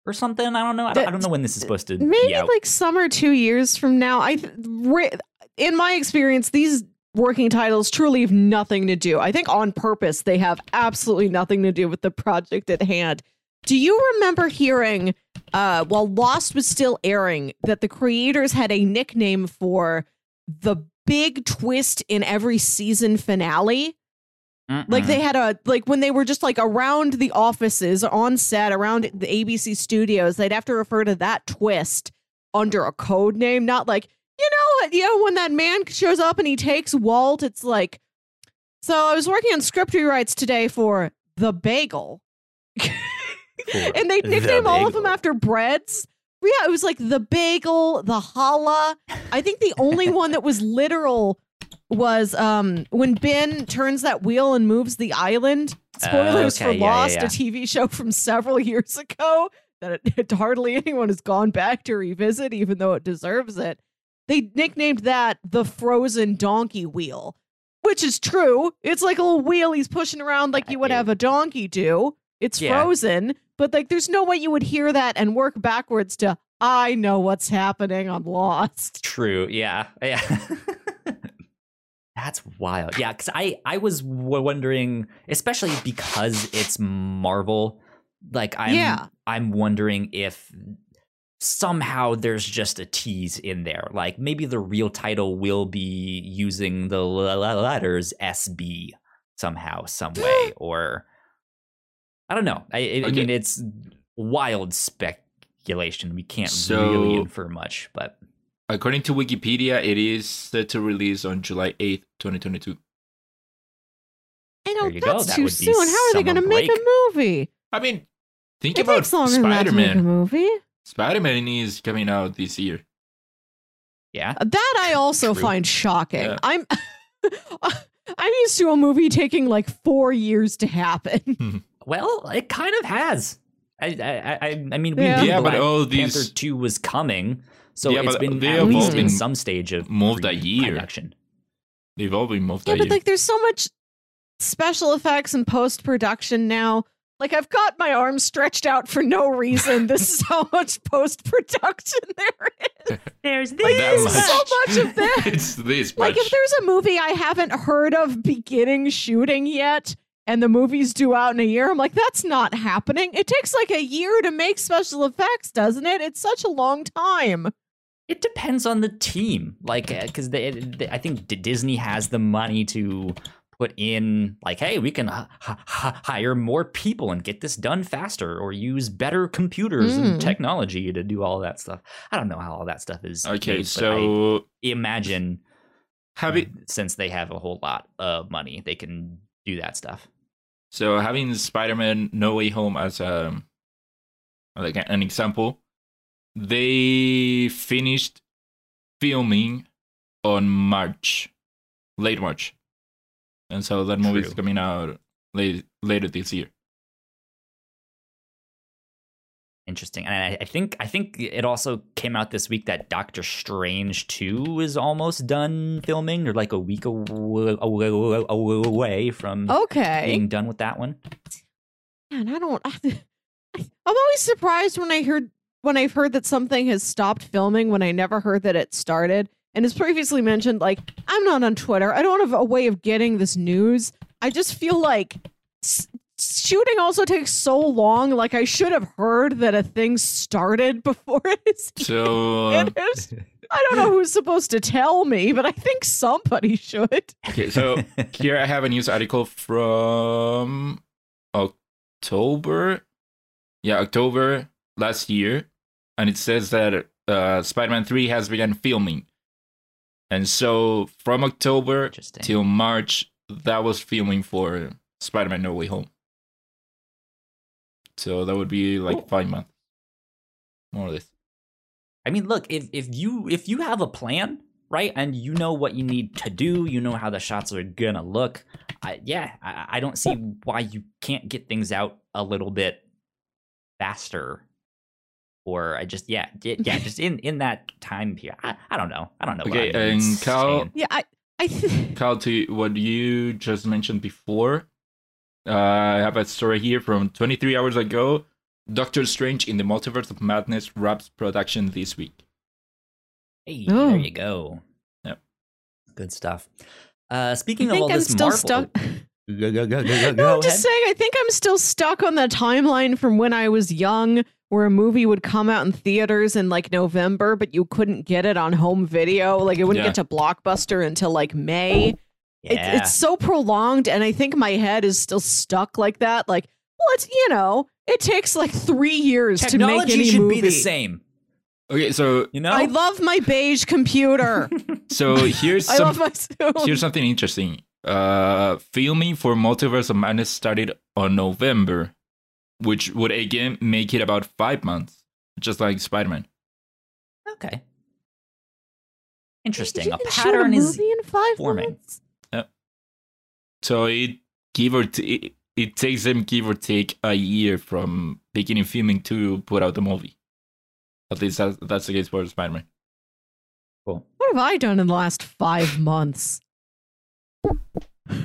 or something i don't know i don't, I don't know when this is supposed to be Maybe like summer two years from now. I, in my experience, these working titles truly have nothing to do. I think on purpose they have absolutely nothing to do with the project at hand. Do you remember hearing, uh, while Lost was still airing, that the creators had a nickname for the big twist in every season finale? Like Mm-mm. they had a like when they were just like around the offices on set around the ABC studios, they'd have to refer to that twist under a code name, not like you know you know when that man shows up and he takes Walt. It's like so I was working on script rewrites today for the bagel, (laughs) and they The nickname all of them after breads. Yeah, it was like the bagel, the challah. I think the only one that was literal was um when Ben turns that wheel and moves the island. Spoilers okay, for yeah, yeah, Lost, yeah. a TV show from several years ago that it, hardly anyone has gone back to revisit, even though it deserves it. they nicknamed that the frozen donkey wheel, which is true. It's like a little wheel he's pushing around like you would have a donkey do. It's Yeah. frozen, but like there's no way you would hear that and work backwards to I know what's happening on Lost. True. Yeah. Yeah. (laughs) That's wild. Yeah, because I I was w- wondering, especially because it's Marvel. Like I'm Yeah. I'm wondering if somehow there's just a tease in there. Like maybe the real title will be using the letters SB somehow, some (gasps) way, or I don't know. I, I, I Okay. mean, it's wild speculation. We can't So- really infer much, but According to Wikipedia, it is set to release on July 8th, 2022. I know There you that's That too would soon. How are they going to make a movie? I mean, think It about takes longer than that Spider to make a Man. movie. Spider Man is coming out this year. yeah. That I also True. find shocking. Yeah. (laughs) I'm (laughs) I'm used to a movie taking like four years to happen. (laughs) Well, it kind of has. I I I, I mean, we Yeah. knew Yeah, but Black all Panther these- two was coming, so Yeah, it's but been at least all in some stage of moved a year. production. They've all been moved yeah, but year. like there's so much special effects and post production now. Like I've got my arms stretched out for no reason. this is how much post production (laughs) there is. There's Like Like that there's so much of (laughs) this. it's this Like if there's a movie I haven't heard of beginning shooting yet and the movie's due out in a year, I'm like, that's not happening. It takes like a year to make special effects, doesn't it? It's such a long time. It depends on the team, like because they, they, I think Disney has the money to put in, like, hey, we can h- h- h- hire more people and get this done faster, or use better computers Mm. and technology to do all that stuff. I don't know how all that stuff is. okay, made, but so I imagine having since they have a whole lot of money, they can do that stuff. So having Spider Man No Way Home as a like an example, they finished filming on March, late March, and so that movie is coming out late, later this year. Interesting, and I, I think I think it also came out this week that Doctor Strange two is almost done filming, or like a week aw- aw- aw- away from Okay. being done with that one. Man, I don't. (laughs) I'm always surprised when I heard when I've heard that something has stopped filming when I never heard that it started. And as previously mentioned, like I'm not on Twitter. I don't have a way of getting this news. I just feel like shooting also takes so long. Like I should have heard that a thing started before (laughs) it is. So (laughs) uh, it is. I don't know who's supposed to tell me, but I think somebody should. okay, so (laughs) here I have a news article from October. Yeah, October last year. And it says that uh, Spider Man 3 has begun filming. And so from October Interesting. till March, that was filming for Spider Man No Way Home. So that would be like Cool. five months. More or less. I mean, look if if you if you have a plan, right, and you know what you need to do, you know how the shots are gonna look. I, yeah, I, I don't see why you can't get things out a little bit faster. Or I just yeah yeah, yeah just in in that time period. I, I don't know. I don't know. Okay, what and Cal- Yeah, I. I th- Kyle, to what you just mentioned before, uh, I have a story here from 23 hours ago. Doctor Strange in the Multiverse of Madness wraps production this week. Hey, Oh. there you go. Yep. Good stuff. Uh, I speaking of think all I'm this still Marvel, stuck. (laughs) Go, go, go, go, go, No, go I'm just saying, I think I'm still stuck on the timeline from when I was young, where a movie would come out in theaters in like November, but you couldn't get it on home video. Like it wouldn't Yeah. get to Blockbuster until like May. It, Yeah. it's so prolonged, and I think my head is still stuck like that. Like, well, it's you know, it takes like three years to make Technology any should movie. be the same. Okay, so You know, I love my beige computer. (laughs) so here's (laughs) I some love my here's something interesting. Uh, filming for Multiverse of Madness started on November, which would again make it about five months, just like Spider Man. okay. Interesting. You A can shoot pattern a is in five forming. months? So it give or t- it, it takes them give or take a year from beginning filming to put out the movie. At least that's, that's the case for Spider Man. cool. What have I done in the last five months?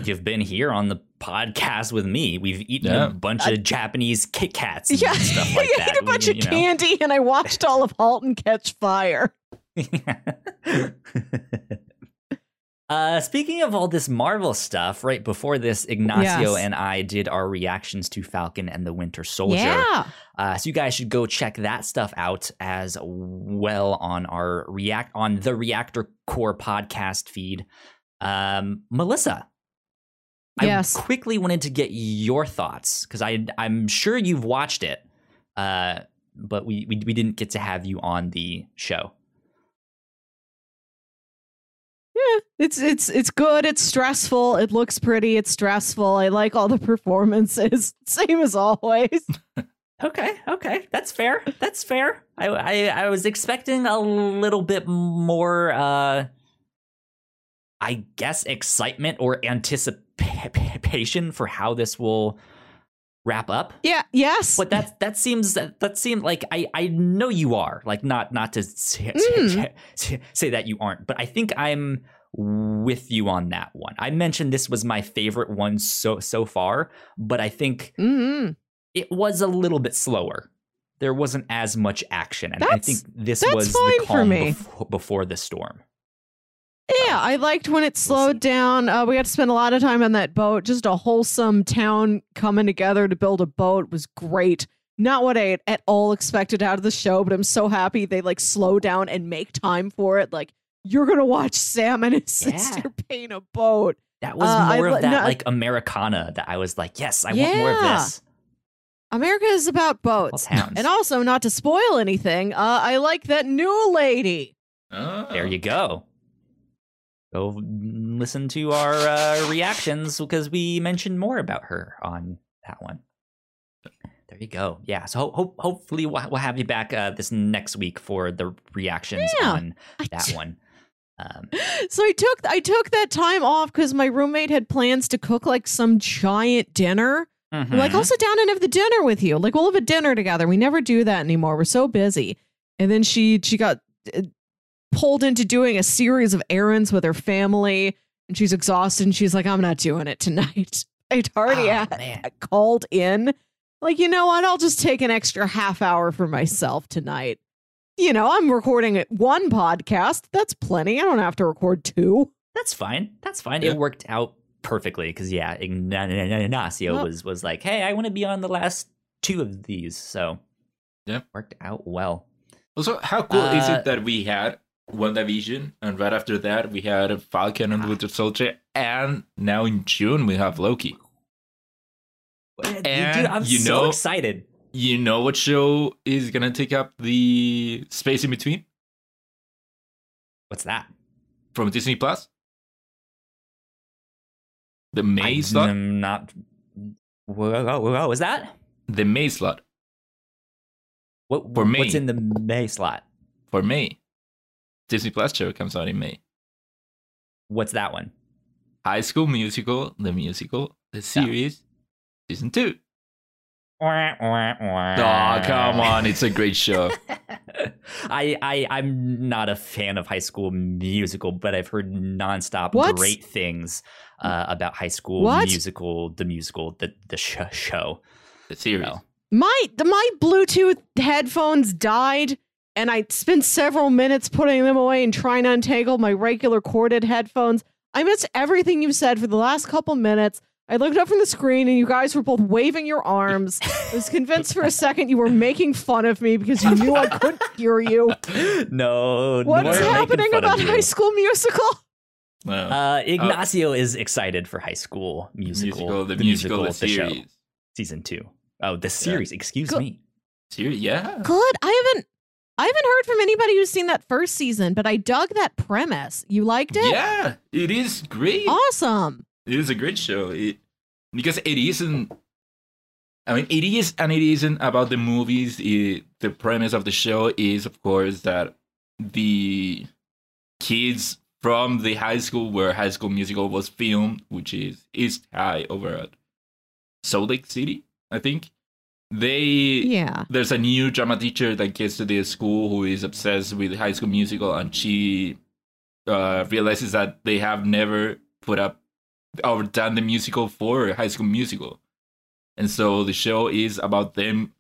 You've been here on the podcast with me. We've eaten Yeah. a bunch of Japanese Kit Kats and Yeah, stuff (laughs) like I that. ate a bunch We- of you know. candy and I watched all of *Halt and Catch Fire*. (laughs) (laughs) uh, speaking of all this Marvel stuff, right before this, Ignacio Yes. and I did our reactions to Falcon and the Winter Soldier. Yeah, Uh, so you guys should go check that stuff out as well on our react on the Reactor Core podcast feed. Um, Melissa, Yes. I quickly wanted to get your thoughts because I I'm sure you've watched it, uh, but we, we we didn't get to have you on the show. It's it's it's good. It's stressful. It looks pretty. It's stressful. I like all the performances. (laughs) Same as always. Okay, okay, that's fair. That's fair. I I, I was expecting a little bit more. uh I guess excitement or anticipation for how this will wrap up. Yeah. Yes. But that that seems that, that seemed like I I know you are like not not to say, Mm. say, say that you aren't, but I think I'm with you on that one. I mentioned this was my favorite one so so far, but I think hmm it was a little bit slower. There wasn't as much action, and I think this was the for calm me. befo- before the storm. Yeah, I liked when it slowed down. Uh, we got to spend a lot of time on that boat. Just a wholesome town coming together to build a boat was great. Not what I at all expected out of the show, but I'm so happy they like slow down and make time for it. Like you're gonna watch Sam and his (laughs) Yeah. sister paint a boat. That was Uh, more li- of that no, like Americana that I was like, yes, I want more of this. America is about boats. And also, not to spoil anything, uh, I like that new lady. Oh. There you go. Go listen to our uh, reactions because we mentioned more about her on that one. There you go. Yeah. So ho- ho- hopefully we'll, we'll have you back uh, this next week for the reactions Yeah. on that one. Um, (laughs) So I took I took that time off because my roommate had plans to cook like some giant dinner. I'm Like. I'll sit down and have the dinner with you. Like, we'll have a dinner together. We never do that anymore. We're so busy. And then she she got uh, pulled into doing a series of errands with her family, and she's exhausted. And she's like, "I'm not doing it tonight." (laughs) I'd already Oh, had, called in. Like, you know what? I'll just take an extra half hour for myself tonight. You know, I'm recording one podcast. That's plenty. I don't have to record two. That's fine. That's fine. Yeah. It worked out perfectly because yeah, Ignacio Well- was was like, "Hey, I want to be on the last two of these," so Yeah. worked out well. Also, how cool is Uh, it that we had WandaVision, and right after that we had Falcon and Winter Soldier, and now in June we have Loki. Dude, And I'm you so know- excited. You know what show is gonna take up the space in between What's that? from Disney Plus? The May slot. I'm not. Whoa, whoa, whoa, was that? The May slot What For May? What's in the May slot? for May. Disney Plus show comes out in May. What's that one? High School Musical, the musical, the series, season two. Oh, come on, it's a great show. (laughs) I, I I'm not a fan of High School Musical, but I've heard nonstop What? great things uh, about High School What? Musical, the musical, the the sh- show. The series. So, My my Bluetooth headphones died, and I spent several minutes putting them away and trying to untangle my regular corded headphones. I missed everything you said for the last couple minutes. I looked up from the screen, and you guys were both waving your arms. I was convinced for a second you were making fun of me because you knew I couldn't hear you. (laughs) no, What's happening about. High School Musical? No. Uh, Ignacio is excited for High School Musical, musical, the, musical, the, the show, series. season two. Oh, the series. Excuse Go- me. Series, yeah. Good. I haven't. I haven't heard from anybody who's seen that first season, but I dug that premise. You liked it? Yeah, it is great. Awesome. It is a great show. It because it isn't. I mean, it is and it isn't about the movies. It, the premise of the show is, of course, that the kids from the high school where High School Musical was filmed, which is East High over at Salt Lake City, I think. They Yeah. there's a new drama teacher that gets to the school who is obsessed with High School Musical, and she uh, realizes that they have never put up or done the musical for High School Musical, and so the show is about them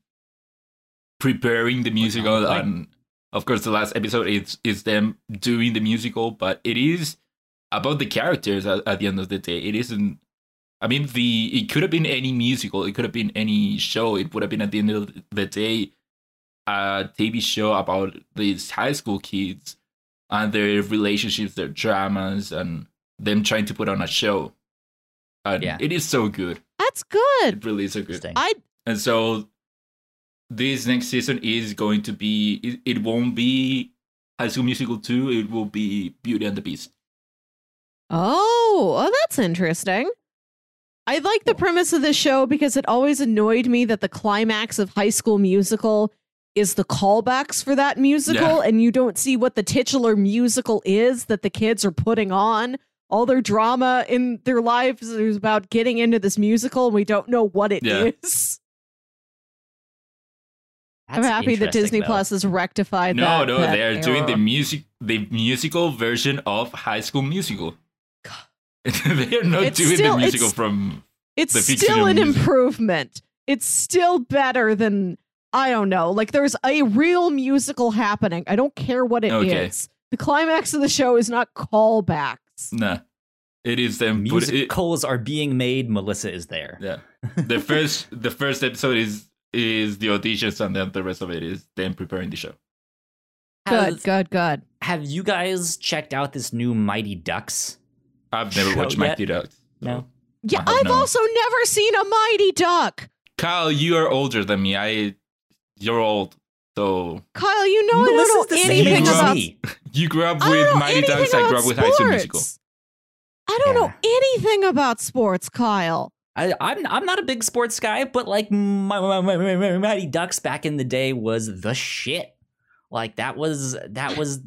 preparing the musical Right. and of course the last episode is is them doing the musical but it is about the characters at, at the end of the day it isn't i mean the it could have been any musical it could have been any show it would have been at the end of the day a tv show about these high school kids and their relationships their dramas and them trying to put on a show and Yeah. it is so good That's good. it really is so good Interesting. I and so this next season is going to be it, it won't be High School Musical 2, it will be Beauty and the Beast. Oh, oh, that's interesting. I like the premise of this show because it always annoyed me that the climax of High School Musical is the callbacks for that musical, and you don't see what the titular musical is that the kids are putting on. All their drama in their lives is about getting into this musical, and we don't know what it is. Yeah. I'm happy that Disney though. Plus has rectified No, that. no, that they're doing the music the musical version of High School Musical. (laughs) they are not It's doing still- the musical it's- from It's the still an music. improvement. It's still better than I don't know. Like there's a real musical happening. I don't care what it is. Okay. The climax of the show is not callbacks. Nah. It is them put it, are being made. Melissa is there. yeah. (laughs) The first the first episode is is the auditions and then the rest of it is them preparing the show. Good, Have, good, good. have you guys checked out this new Mighty Ducks? I've never Show watched yet? Mighty Ducks. so- No. Yeah, I have I've no- also never seen a Mighty Duck. Kyle, you are older than me. I you're old. So Kyle, you know I don't know anything about. me. you grew up with Mighty Ducks. I grew about up with High School Musical. sports. I don't know anything about sports, Kyle. I, I'm I'm not a big sports guy, but like my, my, my, my- my Mighty Ducks back in the day was the shit. Like that was that was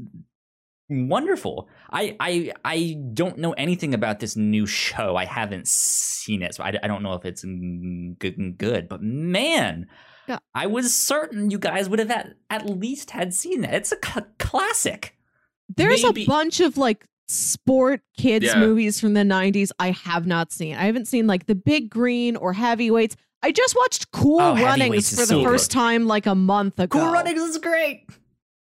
wonderful. I I I don't know anything about this new show. I haven't seen it, so I, I don't know if it's good good. But man, Yeah. I was certain you guys would have at, at least had seen that. It's a c- classic. There's Maybe- a bunch of like sport kids Yeah. movies from the 90s I have not seen. I haven't seen like The Big Green or Heavyweights. I just watched Cool Oh, Runnings for the so first time like a month ago. Cool Runnings is great.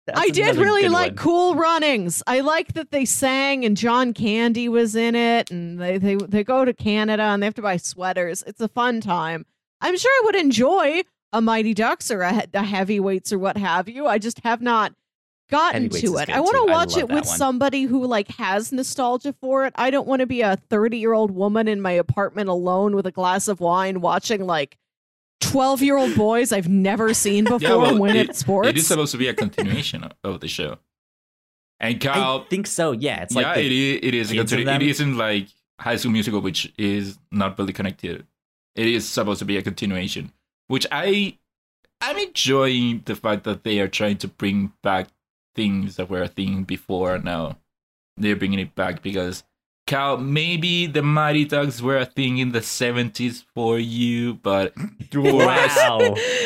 That's I did really like one. Cool Runnings. I like that they sang and John Candy was in it and they, they they go to Canada and they have to buy sweaters. It's a fun time. I'm sure I would enjoy a Mighty Ducks or a, a Heavyweights or what have you. I just have not gotten to it. I want to watch it with one. somebody who like has nostalgia for it. I don't want to be a 30-year-old woman in my apartment alone with a glass of wine watching like 12-year-old boys I've never (laughs) seen before well, win it- at sports. It is supposed to be a continuation of- of the show. And Kyle I think so. Yeah, it's like yeah, the- it is, it is continu- it isn't like High School Musical, which is not really connected. It is supposed to be a continuation, which I, I'm enjoying the fact that they are trying to bring back things that were a thing before. and Now they're bringing it back because Cal, maybe the Mighty Ducks were a thing in the 70s for you, but (laughs) wow.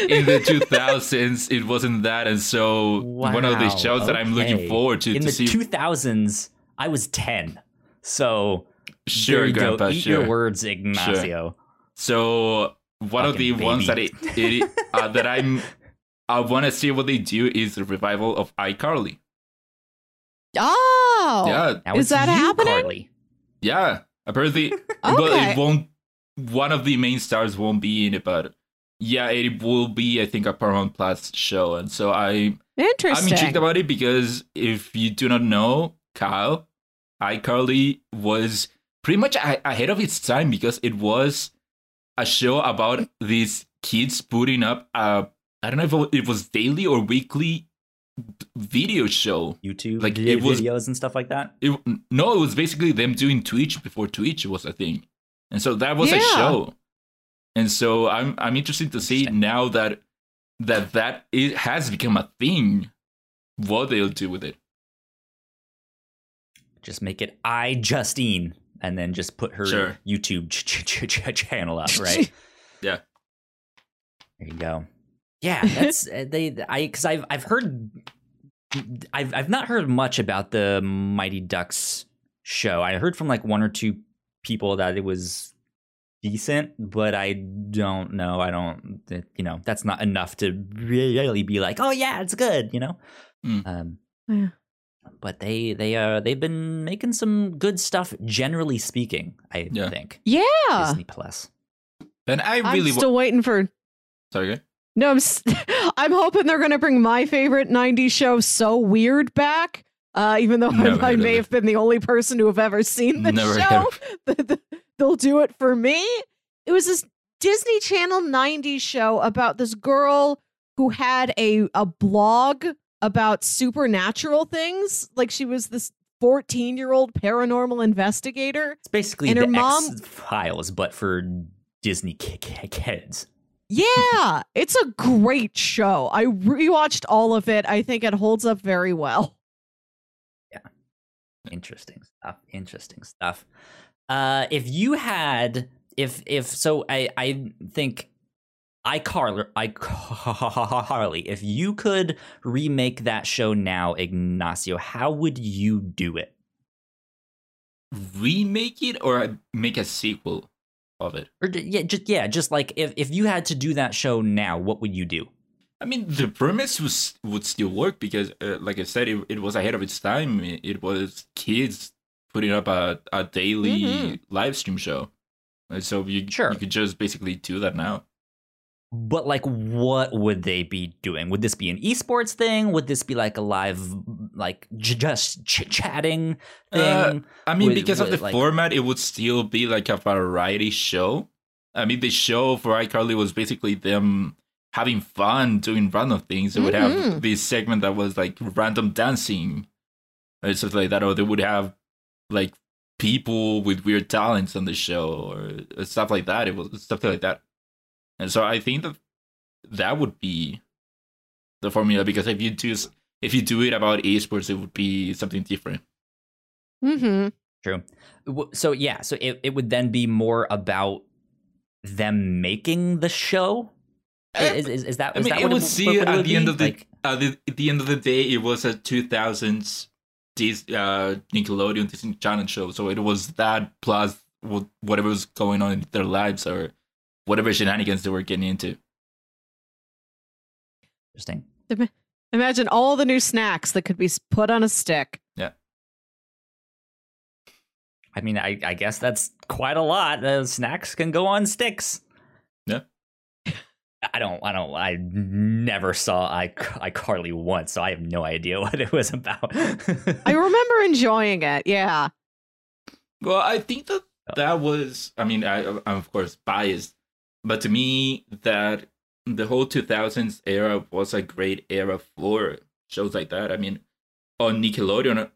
in the 2000s it wasn't that, and so one of the Wow, shows that I'm looking forward to in to the see. 2000s, I was 10. So sure, there you go. Eat sure. your words, Ignacio. So one of the Fucking ones that it, it uh, that I'm I want to see what they do is the revival of iCarly. Oh, Yeah, Now Is that you, happening? Carly. yeah. Apparently, (laughs) well, Okay. it won't. One of the main stars won't be in it, but yeah, it will be. I think a Paramount Plus show, and so I I'm interesting. intrigued about it because if you do not know, Kyle, iCarly was pretty much a- ahead of its time because it was a show about these kids putting up a I don't know if it was daily or weekly video show. YouTube Like, like it was- videos and stuff like that. It, no, it was basically them doing Twitch before Twitch was a thing, and so that was a show. And so I'm I'm interested to see now that that that it has become a thing, what they'll do with it. Just make it iJustine and then just put her Sure. YouTube ch- ch- ch- ch- channel up, (laughs) right? Yeah. There you go. Yeah, that's (laughs) uh, they. I because I've I've heard I've I've not heard much about the Mighty Ducks show. I heard from like one or two people that it was decent, but I don't know. I don't, you know, that's not enough to really be like, oh yeah, it's good, you know. Mm. Um, Yeah. But they they uh they've been making some good stuff, generally speaking. I Yeah. think Yeah. Disney Plus. And I I'm really wa- still waiting for. sorry. go. No, I'm. s- (laughs) I'm hoping they're gonna bring my favorite '90s show, So Weird, back. Uh, even though Never I, I heard of may it. have been the only person to have ever seen the Never show, of (laughs) th- th- they'll do it for me. It was this Disney Channel '90s show about this girl who had a a blog about supernatural things. Like she was this 14 year old paranormal investigator. It's basically And the her mom- X Files, but for Disney ki- ki- kids. Yeah, it's a great show. I rewatched all of it. I think it holds up very well. Yeah. Interesting stuff. Interesting stuff. Uh, if you had, if if so, I I think iCarly, iCarly. If you could remake that show now, Ignacio, how would you do it? Remake it or make a sequel of it? Or yeah, just yeah, just like if if you had to do that show now, what would you do? I mean, the premise was would still work because, uh, like I said, it, it was ahead of its time. It, it was kids putting up a, a daily Mhm. live stream show, And so you Sure. you could just basically do that now. But like, what would they be doing? Would this be an esports thing? Would this be like a live, like j- just ch- chatting Uh, thing? I mean, With- because of the like- format, it would still be like a variety show. I mean, the show for iCarly was basically them having fun doing random things. They would have Mhm. this segment that was like random dancing or stuff like that, or they would have like people with weird talents on the show or uh, stuff like that. It was stuff like that, and so I think that that would be the formula because if you do if you do it about esports, it would be something different. Mm-hmm. True. So yeah, so it, it would then be more about them making the show. Is, is, is that? I is mean, that it what would what see it at would the end be? of the Like, at the, at the end of the day, it was a 2000s Dis, uh, Nickelodeon Disney Channel show. So it was that plus what, whatever was going on in their lives or whatever shenanigans they were getting into. interesting. Imagine all the new snacks that could be put on a stick. Yeah. I mean, I, I guess that's quite a lot. Uh, snacks can go on sticks. Yeah. I don't. I don't. I never saw I iCarly once, so I have no idea (laughs) what it was about. (laughs) I remember enjoying it. Yeah. Well, I think that that was, I mean, I, I'm of course biased, but to me, that the whole 2000s era was a great era for shows like that. I mean, on Nickelodeon,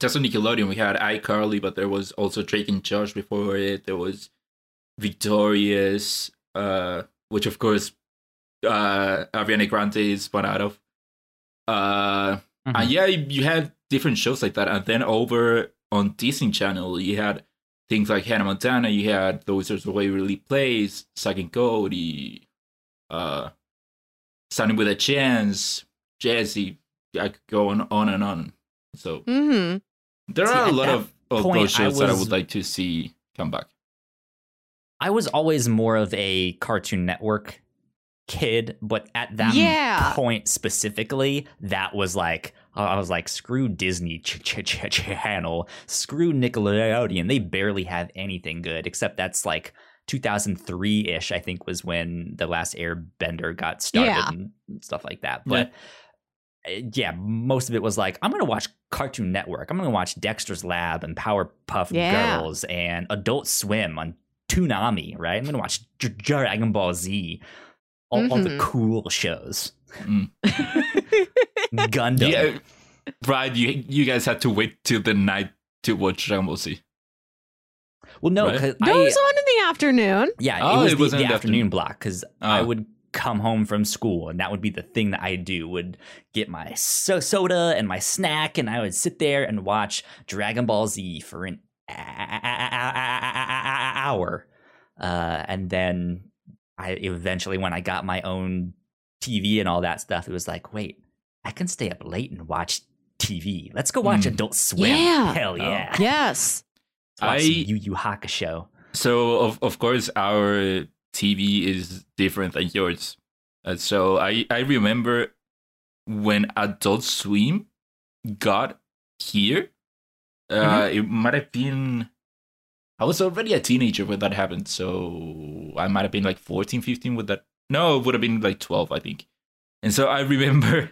just on Nickelodeon, we had iCarly, but there was also Drake and Josh before it. There was Victorious, uh, which of course, uh, Ariana Grande spun out of. Uh, Mhm. and yeah, you had different shows like that, and then over on Disney Channel, you had things like Hannah Montana. You had The Wizards of Waverly Place, Zack and Cody, uh, Sonny with a Chance, Jessie. I could go on, on and on. So Mm-hmm. there See, are a lot of, of point, those I shows that I would like to see come back. I was always more of a Cartoon Network kid, but at that Yeah. point specifically, that was like I was like, screw Disney ch- ch- ch- Channel, screw Nickelodeon. They barely have anything good, except that's like 2003 ish. I think was when the last Airbender got started Yeah. and stuff like that. But uh, yeah, most of it was like, I'm going to watch Cartoon Network. I'm going to watch Dexter's Lab and Powerpuff Yeah. Girls and Adult Swim on Toonami, right? I'm going to watch Dr- Dragon Ball Z, all, all the Mhm. cool shows. Mm. Gundam. Yeah, right. You you guys had to wait till the night to watch Dragon Ball Z. Well, no, Right? 'cause No, it was on in the afternoon. yeah, Oh, it was it the, was in the the afternoon afternoon. block because I Oh. would come home from school and that would be the thing that I do would get my so- soda and my snack and I would sit there and watch Dragon Ball Z for an a- a- a- a- a- hour, uh, and then I eventually when I got my own TV and all that stuff, it was like, wait, I can stay up late and watch TV. Let's go watch Mm. Adult Swim. Yeah. (laughs) Hell Oh. yeah. Yes. (laughs) Let's I- some Yu Yu Hakusho. So of of course our TV is different than yours. Uh, so I I remember when Adult Swim got here. Uh, It might have been. I was already a teenager when that happened, so I might have been like 14, 15 with that. No, it would have been like 12, I think. And so I (laughs) remember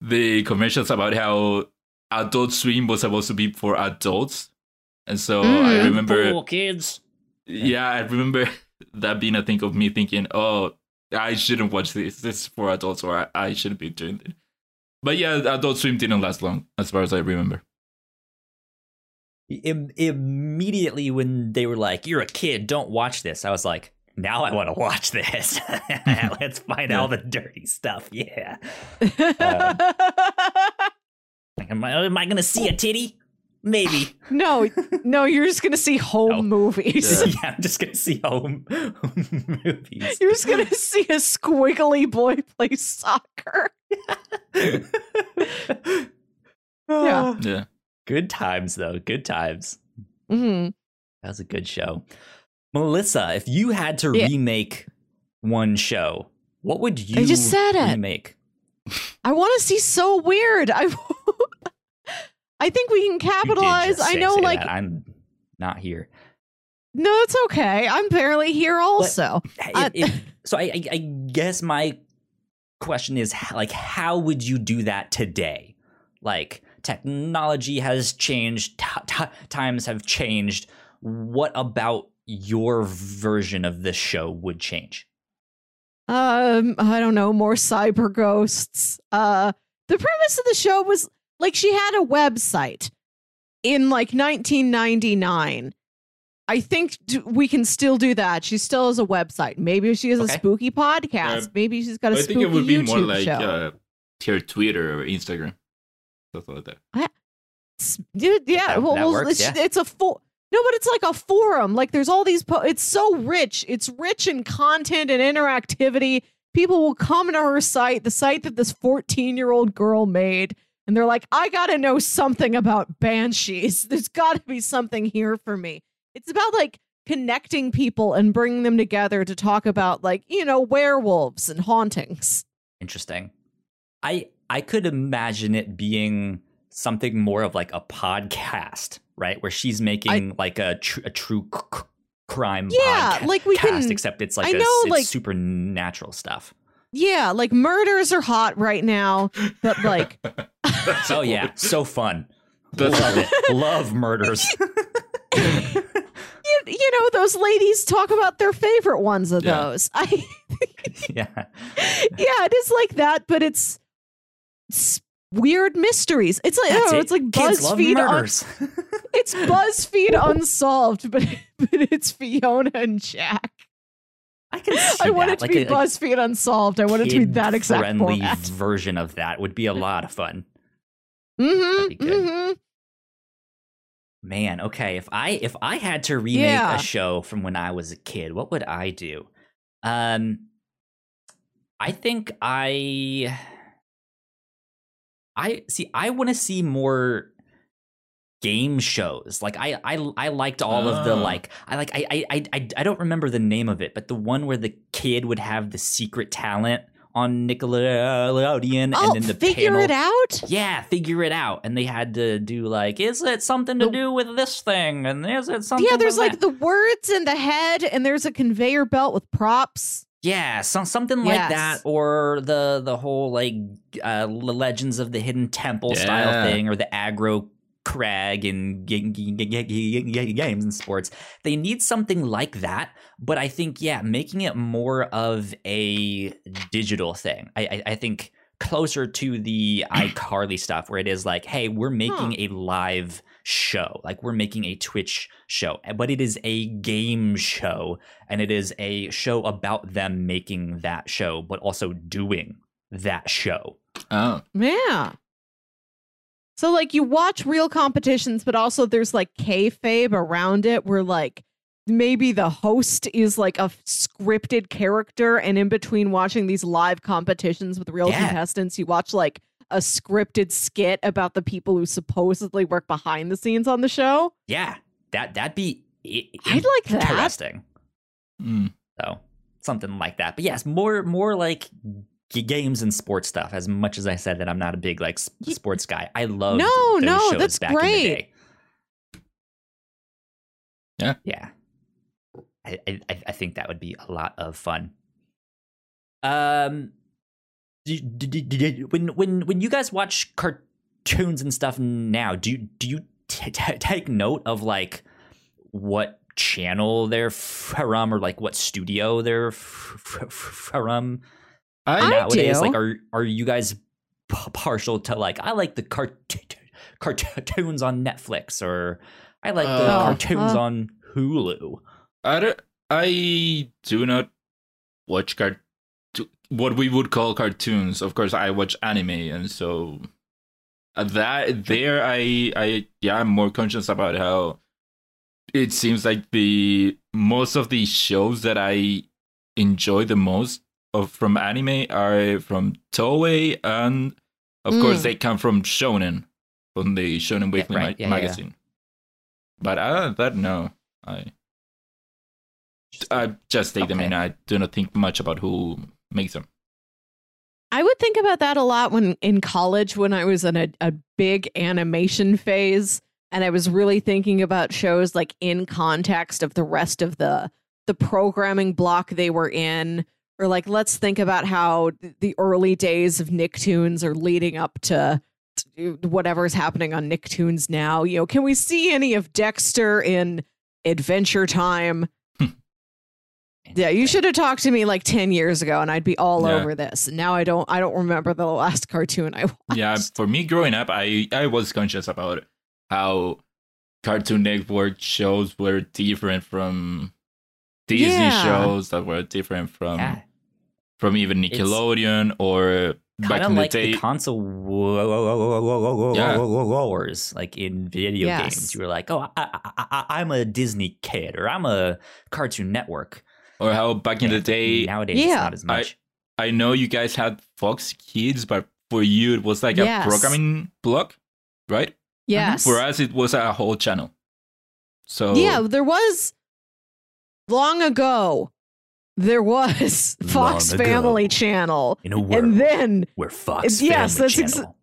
the commercials about how Adult Swim was supposed to be for adults. And so I Mm. remember Cool kids. yeah, I remember (laughs) that being a thing of me thinking, oh, I shouldn't watch this. This is for adults, or I, I shouldn't be doing it. But yeah, Adult Swim didn't last long, as far as I remember. Im- immediately when they were like, "You're a kid, don't watch this," I was like, "Now I want to watch this. (laughs) (laughs) Let's find Yeah. all the dirty stuff." Yeah. Like, (laughs) am I, am I gonna see a titty? Maybe. no, no, you're just gonna see home No. movies. yeah, I'm just gonna see home, home movies. You're just gonna see a squiggly boy play soccer. Yeah. Yeah. Good times though. Good times. hmm That was a good show. Melissa, if you had to Yeah. remake one show, what would you I just said it. remake? I want to see so weird. I, (laughs) I think we can capitalize. I know, like, that. I'm not here. no, it's okay. I'm barely here. Also, It- Uh, it- (laughs) so I, I, I guess my question is like, how would you do that today? Like, technology has changed, t- t- times have changed. What about your version of this show would change? um, I don't know, more cyber ghosts. Uh, the premise of the show was like she had a website in like 1999. I think d- we can still do that. She still has a website. Maybe she has Okay. a spooky podcast. Uh, Maybe she's got a I spooky think it would be YouTube more like show. uh, her Twitter or Instagram. Stuff like that. S- Dude, yeah, That- well, that works, it's, yeah. it's a full. No, but it's like a forum. Like there's all these. Po- it's so rich. It's rich in content and interactivity. People will come to her site, the site that this 14 year old girl made, and they're like, "I got to know something about banshees. (laughs) There's got to be something here for me." It's about like connecting people and bringing them together to talk about like you know werewolves and hauntings. Interesting. I I could imagine it being something more of like a podcast, right? Where she's making like a tr- a true c- c- crime Yeah, podca- like we cast, can- except it's like I a, know, it's like- supernatural stuff. Yeah, like murders are hot right now, but like (laughs) Oh yeah, so fun. That's- Love it. Love murders. (laughs) you, you know those ladies talk about their favorite ones of Yeah. those (laughs) i yeah. yeah it is like that but it's, it's weird mysteries it's like oh, it. it's like buzzfeed un- (laughs) (laughs) it's buzzfeed unsolved but but it's fiona and jack I can see i want it to like be a, buzzfeed unsolved i want it to be that exact kid-friendly format version of that would be a lot of fun. mm-hmm, That'd be good. mm-hmm. Man, okay. If I if I had to remake Yeah. a show from when I was a kid, what would I do? Um I think I I see I want to see more game shows. Like I I I liked all of the Oh. like I like I I I I- I don't remember the name of it, but the one where the kid would have the secret talent on Nickelodeon oh and then the figure panel it out yeah, figure it out. And they had to do like, is it something to The- do with this thing? And is it something? yeah there's with like that? the words in the head and there's a conveyor belt with props yeah, some, something like Yes. that, or the the whole like uh, Legends of the Hidden Temple style thing, or the aggro crag and g- g- g- g- g- games and sports. They need something like that, but I think yeah, making it more of a digital thing. I I, I think closer to the (clears throat) iCarly stuff, where it is like, hey, we're making a live show, like we're making a Twitch show, eh, but it is a game show, and it is a show about them making that show, but also doing that show. oh, Yeah. So like you watch real competitions, but also there's like kayfabe around it, where like maybe the host is like a scripted character, and in between watching these live competitions with real Yeah. contestants, you watch like a scripted skit about the people who supposedly work behind the scenes on the show. Yeah, that that'd be i- I'd like that. interesting. Mm. So something like that. But yes, more more like g- games and sports stuff. As much as I said that I'm not a big like s- sports guy, I love No, those no, shows that's back in the great. day. Yeah. yeah. I, I I- I think that would be a lot of fun. Um, when when when you guys watch cartoons and stuff now, do you do you t- t- take note of like what channel they're from or like what studio they're f- f- from I nowadays? do. Like, are are you guys p- partial to like I like the cart- cartoons on Netflix or I like the Uh, cartoons uh. on Hulu? I, don't- I do not watch cart what we would call cartoons. Of course, I watch anime, and so that there, I I yeah, I'm more conscious about how it seems like the most of the shows that I enjoy the most of from anime are from Toei, and of course Mm. they come from Shonen, from the Shonen Weekly right. ma- Yeah, yeah, yeah. magazine. But other than that, no, I I just take them in. I do not think much about who makes them. I would think about that a lot when in college when I was in a, a big animation phase and I was really thinking about shows like in context of the rest of the the programming block they were in or like let's think about how the early days of Nicktoons are leading up to to whatever's happening on Nicktoons now. You know, can we see any of Dexter in Adventure Time? Yeah, you should have talked to me like 10 years ago and I'd be all Yeah. over this. Now I don't I don't remember the last cartoon I (laughs) watched. Yeah, for me growing up, I I was conscious about how Cartoon Network shows were different from Disney Yeah. shows that were different from yeah, from even Nickelodeon or back kind of in like the day. the console wars, like in video Yes. games. You were like, oh, I, I, I, I'm a Disney kid, or I'm a Cartoon Network. Or how back in the day, nowadays it's Yeah. not as much. I know you guys had Fox Kids, but for you it was like Yes. a programming block, right? Yes. For us, it was a whole channel. So Yeah, there was long ago. There was Fox Long ago. Family Channel. in a world And then where Fox yes, Family that's ex- Channel.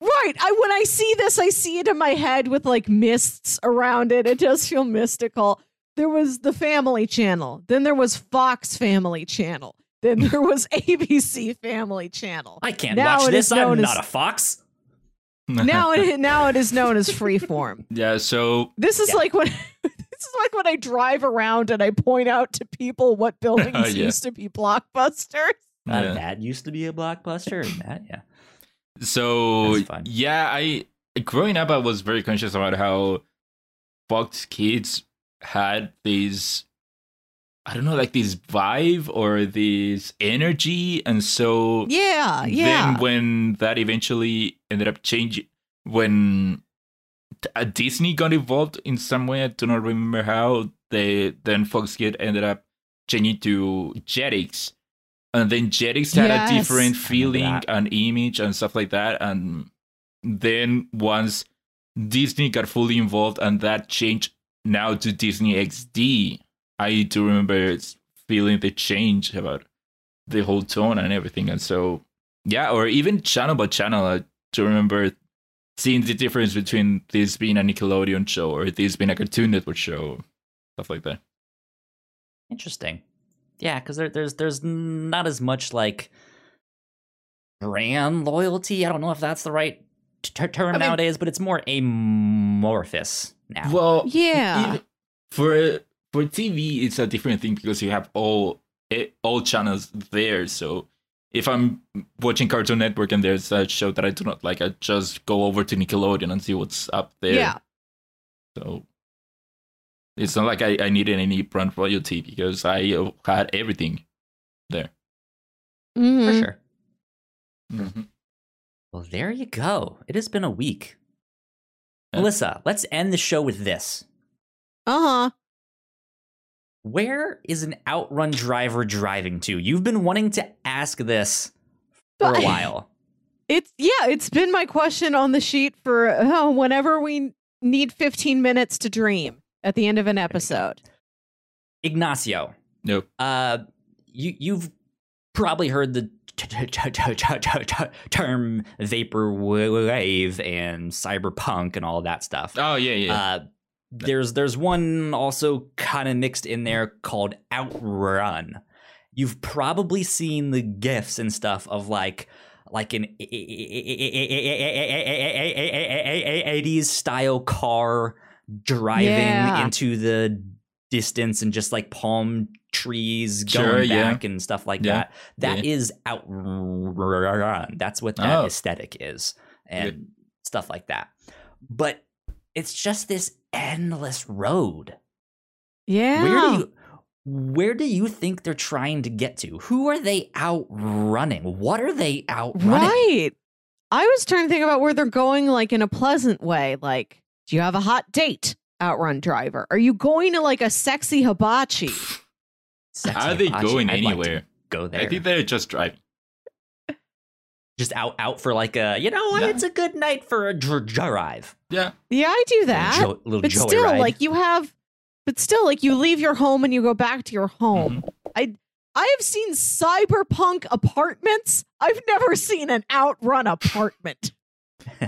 right, I when I see this, I see it in my head with like mists around it. It does feel mystical. There was the Family Channel. Then there was Fox Family Channel. Then there was (laughs) ABC Family Channel. I can't Now watch this. I'm known not a fox. (laughs) now it now it is known as Freeform. (laughs) yeah, so This is Yeah. like when this is like when I drive around and I point out to people what buildings Yeah. used to be blockbusters. Uh, yeah. that used to be a blockbuster. That yeah. So yeah, I growing up I was very conscious about how Fox Kids had these I don't know, like these vibe or this energy, and so Yeah, yeah. then when that eventually ended up changing, when t- uh, Disney got involved in some way, I do not remember how. They then Fox Kids ended up changing to Jetix, and then Jetix had Yes. a different feeling and image and stuff like that. And then once Disney got fully involved, and that changed now to Disney XD, I do remember feeling the change about the whole tone and everything. And so, yeah, or even channel by channel, I do remember seeing the difference between this being a Nickelodeon show or this being a Cartoon Network show, stuff like that. Interesting. Yeah, because there, there's there's not as much like brand loyalty. I don't know if that's the right t- term I mean- nowadays, but it's more amorphous now. Well, Yeah. for for TV, it's a different thing because you have all eh, all channels there. So if I'm watching Cartoon Network and there's a show that I do not like, I just go over to Nickelodeon and see what's up there. Yeah. So it's not like I, I needed any brand royalty because I uh, had everything there. for Mhm. sure. Well, there you go. It has been a week. Yeah. Melissa, let's end the show with this. Uh-huh. Where is an outrun driver driving to? You've been wanting to ask this for a (laughs) while. It's yeah, it's been my question on the sheet for oh, whenever we need 15 minutes to dream at the end of an episode. Ignacio, Nope. uh, you you've probably heard the term vaporwave and cyberpunk and all that stuff. Oh yeah, yeah. Uh, there's there's one also kind of mixed in there called Outrun. You've probably seen the gifs and stuff of like like an 80s style car driving Yeah. into the distance and just like palm trees Sure, going yeah. back and stuff like Yeah. that. That Yeah. is Outrun. That's what that Oh. aesthetic is and stuff like that. But it's just this endless road. Yeah. Where do you where do you think they're trying to get to? Who are they outrunning? What are they outrunning? Right. I was trying to think about where they're going, like in a pleasant way. Like, do you have a hot date, outrun driver? Are you going to like a sexy hibachi? Sexy Are they Apache, going I'd like anywhere? go there. I think they're just driving. (laughs) just out out for like a you know what? Yeah. It's a good night for a dr- drive. Yeah. Yeah, I do that. little, jo- little but joyride. still, like you have, but still, like you leave your home and you go back to your home. Mhm. I I have seen cyberpunk apartments. I've never seen an outrun apartment. (laughs)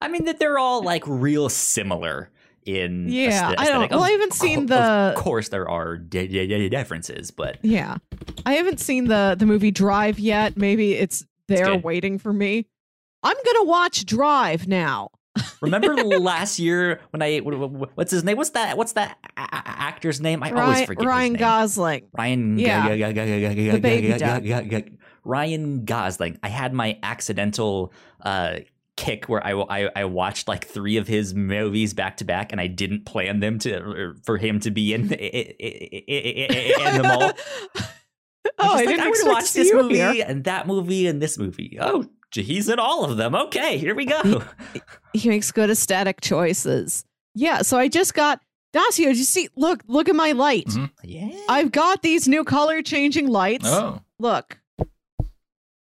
I mean that they're all like real similar in Yeah, I don't- well, I haven't seen co- the- Of course, there are di- di- di- differences, but Yeah, I haven't seen the the movie Drive yet. Maybe it's there good. waiting for me. I'm gonna watch Drive now. remember (laughs) last year when I wh- wh- what's his name? What's that? What's that actor's name? I always Ryan, forget Ryan. Gosling. Ryan, Yeah. the The baby duck. Ryan Gosling. I had my accidental uh, kick where I, I I watched like three of his movies back to back, and I didn't plan them to for him to be in in them all. (laughs) oh, I I'm just like, I'm expect gonna watch this movie here. and that movie and this movie. Oh, he's in all of them. Okay, here we go. He makes good aesthetic choices. Yeah, so I just got Dacio. Did you see? Look, look at my light. Mhm. Yeah. I've got these new color changing lights. Oh. Look,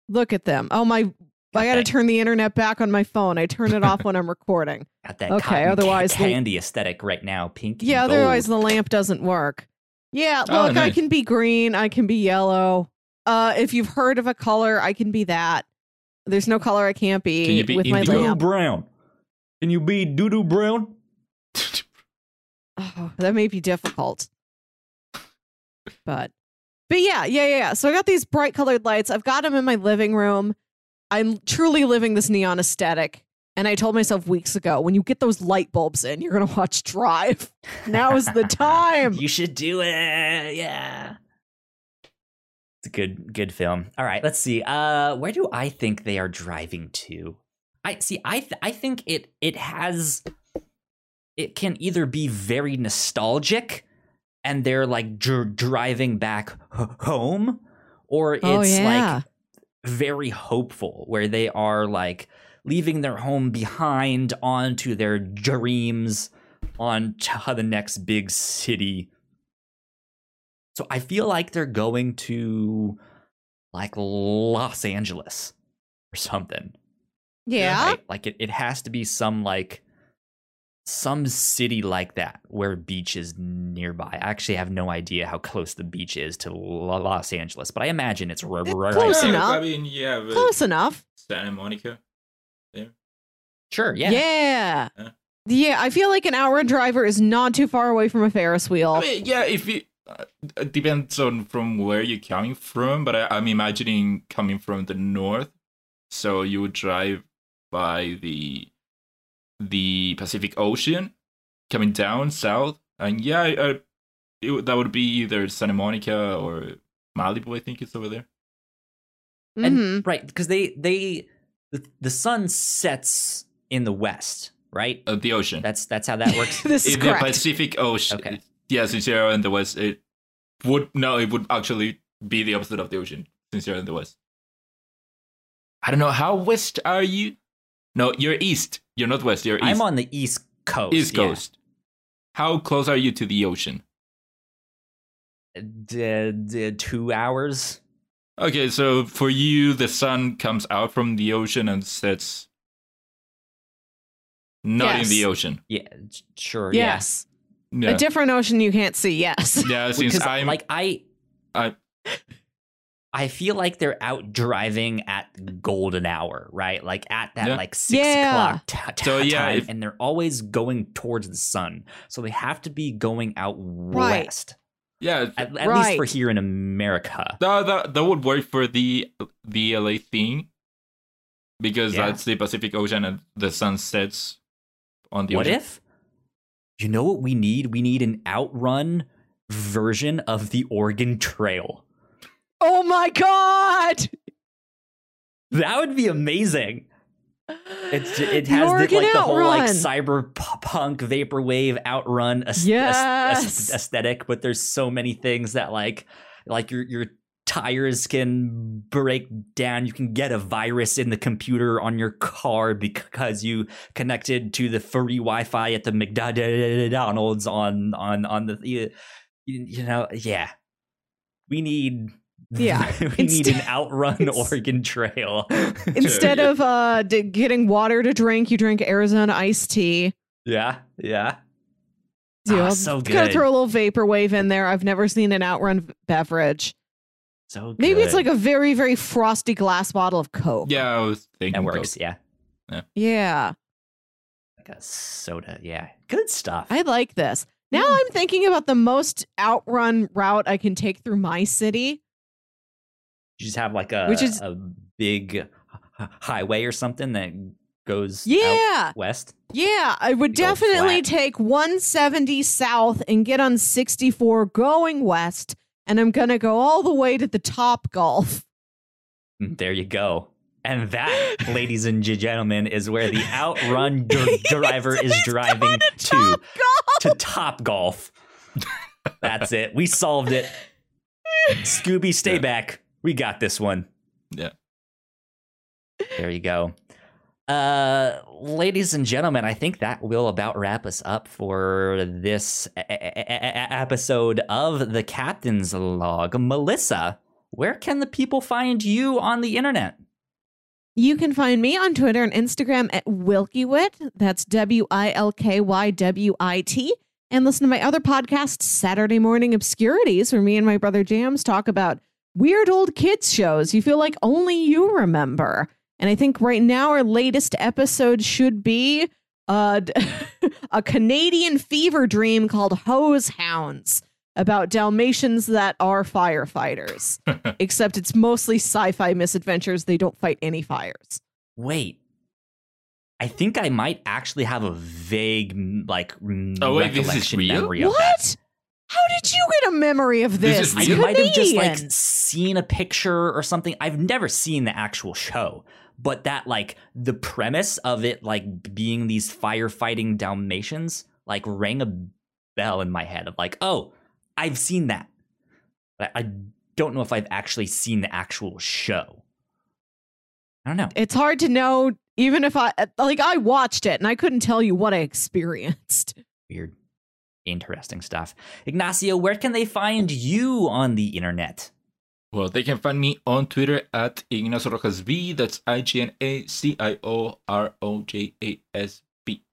look at them. Oh my! I got to turn the internet back on my phone. I turn it off when I'm recording. (laughs) Got that Okay, otherwise the- candy aesthetic right now. Pink. Yeah, otherwise the lamp doesn't work. Yeah, look, Oh, I can be green, I can be yellow. Uh, if you've heard of a color, I can be that. There's no color I can't be, Can you be with my lamp. brown. Can you be doo doo brown? Oh, that may be difficult. But, but yeah, yeah, yeah. So I got these bright colored lights. I've got them in my living room. I'm truly living this neon aesthetic. And I told myself weeks ago, when you get those light bulbs in, you're gonna watch Drive. (laughs) Now is the time. You should do it. Yeah. It's a good good film. All right, let's see. Uh where do I think they are driving to? I see I th- I think it it has it can either be very nostalgic and they're like dr- driving back h- home or it's Oh, yeah. like very hopeful where they are like leaving their home behind onto their dreams on to the next big city. So I feel like they're going to like Los Angeles or something. Yeah. right? Like it, it has to be some like some city like that where beach is nearby. I actually have no idea how close the beach is to Lo- Los Angeles, but I imagine it's r- It's right close there. enough. I mean, yeah, but Close enough. Santa Monica. Sure, yeah. Yeah. Yeah. Yeah. I feel like an hour driver is not too far away from a Ferris wheel. I mean, yeah, if you uh, it depends on from where you're coming from, but I, I'm imagining coming from the north, so you would drive by the the Pacific Ocean, coming down south, and yeah, uh, it, that would be either Santa Monica or Malibu. I think it's over there. And Mhm. right, because they they the, the sun sets in the west, right? Uh, the ocean. That's that's how that works. (laughs) this is in the. Pacific Ocean. Okay. Yeah, since you're in the west, it would no, it would actually be the opposite of the ocean since you're in the west. I don't know how west are you? No, you're east. You're not west. You're east. I'm on the east coast. east yeah. coast. How close are you to the ocean? Uh, d- d- two hours. Okay, so for you, the sun comes out from the ocean and sets not in the ocean. Yeah, sure. Yes. Yeah, A different ocean you can't see. Yes. yeah. Yeah. (laughs) Since Because I'm like I, I- I feel like they're out driving at golden hour, right? Like at that Yeah. like six Yeah. o'clock ta- ta- So, yeah, time, if- and they're always going towards the sun, so they have to be going out Right. west. yeah, At, at least for here in America. that, that that would work for the the LA thing because Yeah. that's the Pacific Ocean and the sun sets on the what ocean. if? You know what we need? We need an outrun version of the Oregon Trail. Oh my god. That would be amazing. It's it has the, like the whole like Outrun. cyberpunk vaporwave outrun aes- Yes. aesthetic, but there's so many things that like like your your tires can break down. You can get a virus in the computer on your car because you connected to the free Wi-Fi at the McDonald's on on on the you know yeah. We need Yeah. (laughs) we need an outrun Oregon Trail. (laughs) Instead of uh d- getting water to drink, you drink Arizona iced tea. yeah, yeah. You Ah, so Kind good. of throw a little vaporwave in there. I've never seen an outrun v- beverage. So Maybe it's good. like a very, very frosty glass bottle of Coke. Yeah, I was thinking that Coke. works. Yeah, Yeah. like a soda. Yeah, good stuff. I like this. Now Yeah. I'm thinking about the most outrun route I can take through my city. You just have like a Which is- a big highway or something that goes out Yeah. west. Yeah. I would definitely flat. take 170 south and get on 64 going west. And I'm going to go all the way to the Topgolf. Mm, There you go. And that, (laughs) ladies and gentlemen, is where the outrun (laughs) dr- driver is driving to Topgolf. to Topgolf. That's it. We solved it. (laughs) Scooby, stay Yeah. back. We got this one. Yeah. There you go. Uh, ladies and gentlemen, I think that will about wrap us up for this e- e- e- episode of the Captain's Log. Melissa, where can the people find you on the internet? You can find me on Twitter and Instagram at WilkyWit. That's W I L K Y W I T. And listen to my other podcast, Saturday Morning Obscurities, where me and my brother Jams talk about weird old kids shows you feel like only you remember. And I think right now our latest episode should be uh, (laughs) a Canadian fever dream called Hose Hounds about Dalmatians that are firefighters (laughs) except it's mostly sci-fi misadventures. They don't fight any fires. Wait. I think I might actually have a vague, like, Oh, wait, this is recollection real? memory of that. What? How did you get a memory of This this? is I might have just like seen a picture or something. I've never seen the actual show, but that like the premise of it like being these firefighting Dalmatians like rang a bell in my head of like, oh, I've seen that. But I don't know if I've actually seen the actual show. I don't know. It's hard to know, even if I like. I watched it and I couldn't tell you what I experienced. Weird. Interesting stuff. Ignacio, where can they find you on the internet? Well, they can find me on Twitter at Ignacio Rojas V. That's I G N A C I O R O J A S B.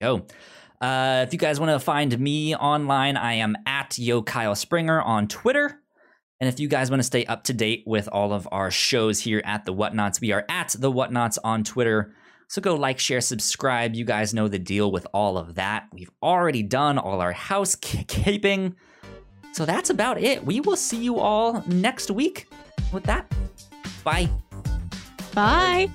Go. Uh, if you guys want to find me online, I am at Yo Kyle Springer on Twitter. And if you guys want to stay up to date with all of our shows here at the Whatnauts, we are at the Whatnauts on Twitter. So go like, share, subscribe. You guys know the deal with all of that. We've already done all our housekeeping. So that's about it. We will see you all next week with that. Bye. Bye.